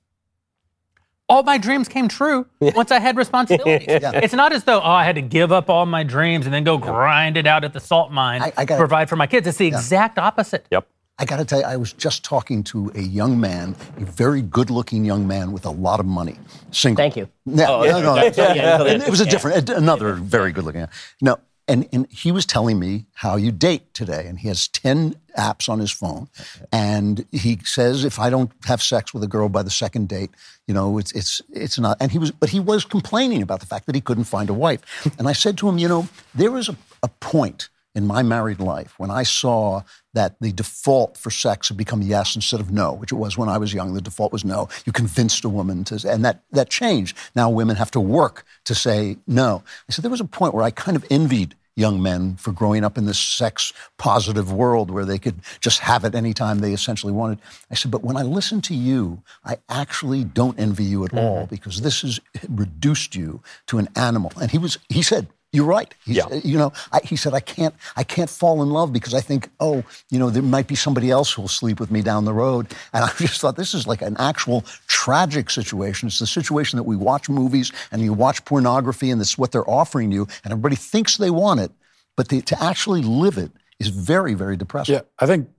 All my dreams came true once I had responsibilities. (laughs) It's not as though, oh, I had to give up all my dreams and then go grind it out at the salt mine I- I to gotta- provide for my kids. It's the exact opposite. Yep. I got to tell you, I was just talking to a young man, a very good-looking young man with a lot of money, single. Thank you. No, Oh, no, no. yeah, yeah, yeah. It was a different, another very good-looking. guy. No, and and he was telling me how you date today, and he has ten apps on his phone, and he says if I don't have sex with a girl by the second date, you know, it's it's it's not. And he was, but he was complaining about the fact that he couldn't find a wife. And I said to him, you know, there is a, a point in my married life when I saw that the default for sex had become yes instead of no, which it was when I was young. The default was no. You convinced a woman to, and that, that changed. Now women have to work to say no. I said there was a point where I kind of envied young men for growing up in this sex positive world where they could just have it anytime they essentially wanted. I said, but when I listen to you, I actually don't envy you at mm-hmm. all because this has reduced you to an animal. And he was, he said, you're right. He's, Yeah. You know, I, he said, I can't, I can't fall in love because I think, oh, you know, there might be somebody else who will sleep with me down the road. (laughs) And I just thought this is like an actual tragic situation. It's the situation that we watch movies and you watch pornography and it's what they're offering you, and everybody thinks they want it, but the, to actually live it is very, very depressing. Yeah, I think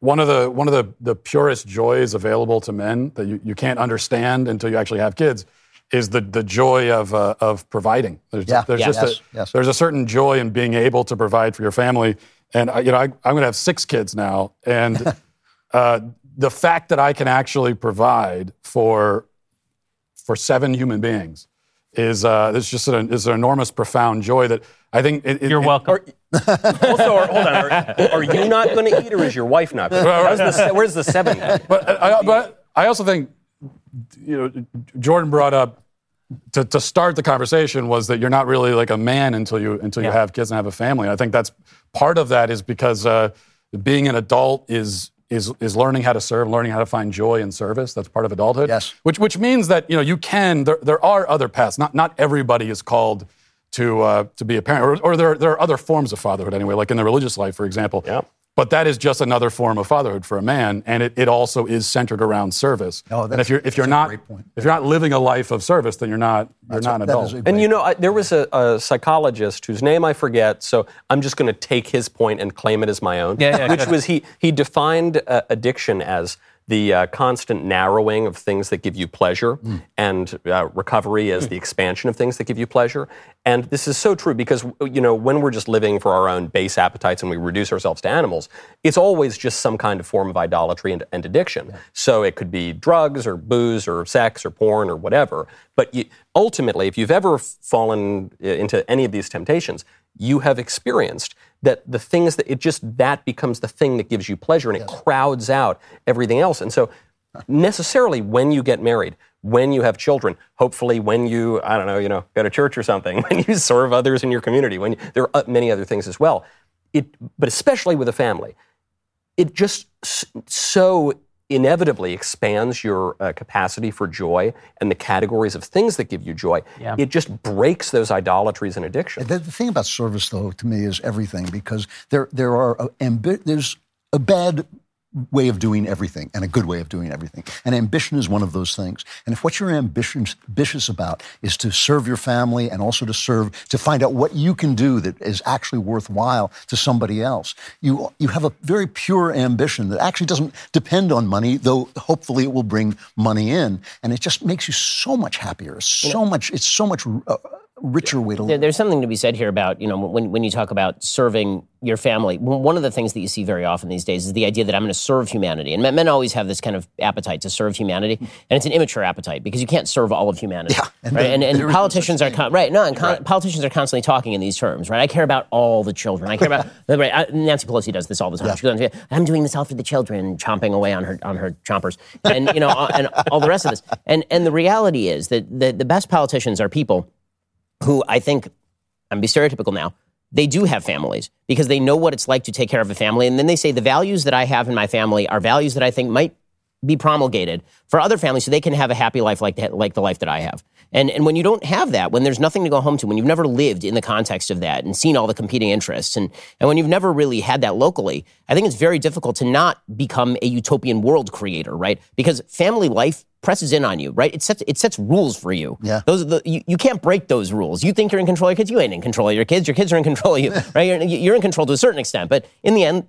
one of the one of the, the purest joys available to men that you, you can't understand until you actually have kids is the, the joy of, uh, of providing. There's, Yeah. there's Yes. just a, Yes. there's a certain joy in being able to provide for your family. And I- you know, I, I'm going to have six kids now, and (laughs) uh, the fact that I can actually provide for for seven human beings is uh, is just an, is an enormous, profound joy that I think. It, it- You're it- welcome. (laughs) also, or- hold on. Are, are you not going to eat, or is your wife not? Gonna eat? How's the (laughs) where's the seven? But I, but I also think, you know, Jordan brought up to, to start the conversation was that you're not really like a man until you until you have kids and have a family. I think that's part of that is because uh, being an adult is is is learning how to serve, learning how to find joy in service. That's part of adulthood. Yes. Which which means that you know you can there there are other paths. Not not everybody is called to uh, to be a parent, or, or there there are other forms of fatherhood anyway, like in the religious life, for example. Yeah. But that is just another form of fatherhood for a man, and it, it also is centered around service. Oh, and if you're if you're not if you're not living a life of service, then you're not you're That's not a- an adult. And you know, I, there was a, a psychologist whose name I forget, so I'm just going to take his point and claim it as my own. Yeah, yeah, which was he he defined uh, addiction as the uh, constant narrowing of things that give you pleasure, and uh, recovery as the expansion of things that give you pleasure. And this is so true because you know when we're just living for our own base appetites and we reduce ourselves to animals, it's always just some kind of form of idolatry and, and addiction. So it could be drugs or booze or sex or porn or whatever. But you, ultimately, if you've ever fallen uh, into any of these temptations, you have experienced that the things that it just that becomes the thing that gives you pleasure and it crowds out everything else. And so necessarily when you get married, when you have children, hopefully when you I don't know, you know, go to church or something, (laughs) when you serve others in your community, when you, there are many other things as well. It but especially with a family, it just so inevitably expands your uh, capacity for joy and the categories of things that give you joy. Yeah. It just breaks those idolatries and addictions. The, the thing about service, though, to me, is everything because there there are ambi- there's a bad way of doing everything and a good way of doing everything, and ambition is one of those things. And if what you're ambitious, ambitious about is to serve your family and also to serve to find out what you can do that is actually worthwhile to somebody else, you you have a very pure ambition that actually doesn't depend on money, though hopefully it will bring money in, and it just makes you so much happier, so much. It's so much. Uh, richer way to live. There's something to be said here about, you know, when, when you talk about serving your family, one of the things that you see very often these days is the idea that I'm going to serve humanity. And men, men always have this kind of appetite to serve humanity. Hmm. And it's an immature appetite because you can't serve all of humanity. Yeah, and right? and, and politicians are, con- right, no, and con- politicians are constantly talking in these terms, right? I care about all the children. I care about, (laughs) right, I, Nancy Pelosi does this all the time. She goes, I'm doing this all for the children, chomping away on her, on her chompers. And, you know, and all the rest of this. And, and the reality is that the, the best politicians are people who I think, I'm be stereotypical now, they do have families because they know what it's like to take care of a family. And then they say the values that I have in my family are values that I think might be promulgated for other families so they can have a happy life like, that, like the life that I have. And, and when you don't have that, when there's nothing to go home to, when you've never lived in the context of that and seen all the competing interests, and, and when you've never really had that locally, I think it's very difficult to not become a utopian world creator, right? Because family life presses in on you, right? It sets, it sets rules for you. Yeah. Those are the, you, you can't break those rules. You think you're in control of your kids, you ain't in control of your kids. Your kids are in control of you, (laughs) right? You're, you're in control to a certain extent, but in the end,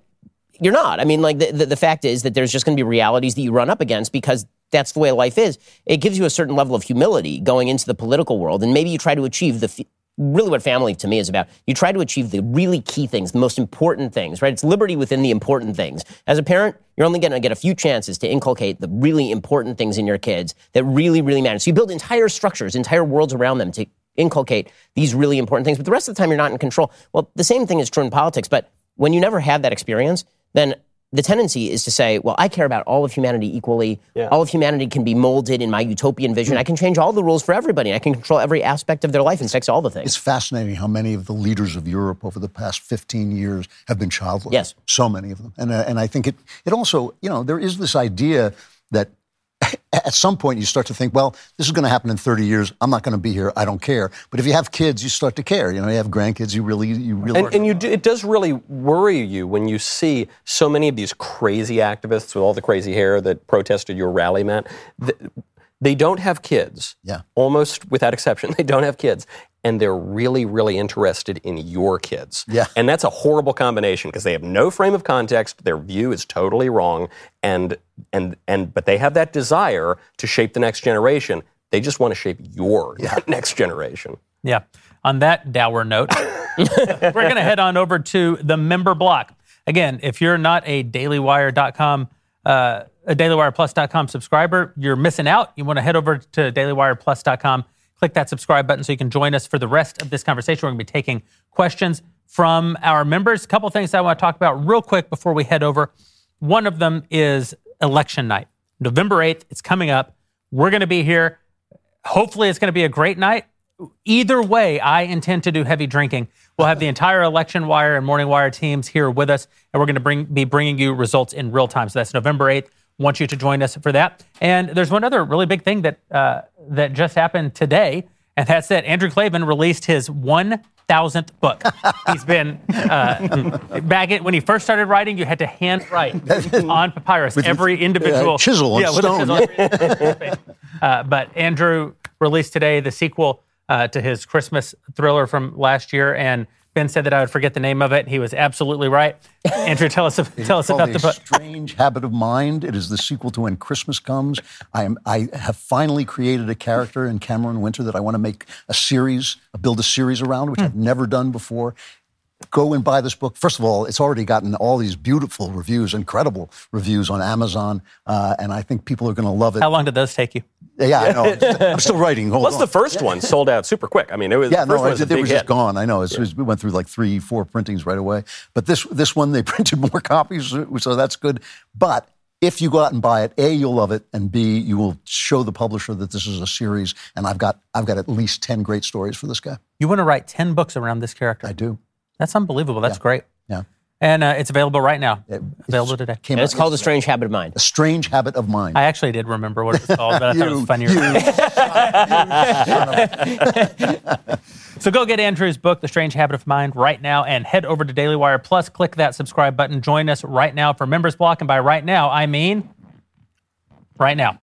you're not. I mean, like the, the, the fact is that there's just going to be realities that you run up against because that's the way life is. It gives you a certain level of humility going into the political world, and maybe you try to achieve the. Really, what family to me is about. You try to achieve the really key things, the most important things, right? It's liberty within the important things. As a parent, you're only going to get a few chances to inculcate the really important things in your kids that really, really matter. So you build entire structures, entire worlds around them to inculcate these really important things. But the rest of the time, you're not in control. Well, the same thing is true in politics. But when you never have that experience, then the tendency is to say, well, I care about all of humanity equally. All of humanity can be molded in my utopian vision. I can change all the rules for everybody. I can control every aspect of their life and fix all the things. It's fascinating how many of the leaders of Europe over the past 15 years have been childless. Yes. So many of them. And, uh, and I think it, it also, you know, there is this idea that at some point you start to think, well, this is going to happen in 30 years. I'm not going to be here. I don't care. But if you have kids, you start to care. You know, you have grandkids, you really, you really. And, and you do, it does really worry you when you see so many of these crazy activists with all the crazy hair that protested your rally, Matt. They don't have kids. Yeah. Almost without exception, (laughs) they don't have kids. And they're really, really interested in your kids. Yeah. And that's a horrible combination because they have no frame of context. Their view is totally wrong. And, and, and, but they have that desire to shape the next generation. They just want to shape your (laughs) Yeah. next generation. Yeah. On that dour note, (laughs) we're going to head on over to the member block. Again, if you're not a dailywire.com, uh, a dailywireplus.com subscriber, you're missing out. You want to head over to dailywireplus.com, click that subscribe button so you can join us for the rest of this conversation. We're going to be taking questions from our members. A couple things I want to talk about real quick before we head over. One of them is election night, November 8th. It's coming up. We're going to be here. Hopefully, it's going to be a great night. Either way, I intend to do heavy drinking. We'll have the entire election wire and morning wire teams here with us, and we're going to bring, be bringing you results in real time. So that's November 8th. Want you to join us for that. And there's one other really big thing that uh, that just happened today, and that's that Andrew Klavan released his 1,000th book. (laughs) He's been uh, (laughs) back in, when he first started writing. You had to hand write (laughs) on papyrus every individual uh, chisel and yeah, stone. chisel. Uh, but Andrew released today the sequel uh, to his Christmas thriller from last year, and Ben said that I would forget the name of it. He was absolutely right. (laughs) Andrew, tell us tell us about the book. Strange Habit of Mind. It is the sequel to When Christmas Comes. I am. I have finally created a character in Cameron Winter that I want to make a series, build a series around, which hmm. I've never done before. Go and buy this book. First of all, it's already gotten all these beautiful reviews, incredible reviews on Amazon, uh, and I think people are going to love it. How long did those take you? Yeah, I know. (laughs) I'm still writing. Hold Plus, on. the first one sold out super quick. I mean, it was Yeah, the first no, one was it, a it big was hit. just gone. I know. It's, it's- we went through like three, four printings right away. But this this one they (laughs) printed more copies, so that's good. But if you go out and buy it, a you'll love it, and b you will show the publisher that this is a series, and I've got I've got at least ten great stories for this guy. You want to write ten books around this character? I do. That's unbelievable. That's great. Yeah. And uh, it's available right now. available today. Came And it's out called A. Strange Habit of Mind. A strange habit of mind. I actually did remember what it was called, but I thought it was (laughs) You- funnier. (laughs) So go get Andrew's book, The Strange Habit of Mind, right now and head over to Daily Wire Plus. Click that subscribe button. Join us right now for Members Block. And by right now, I mean right now.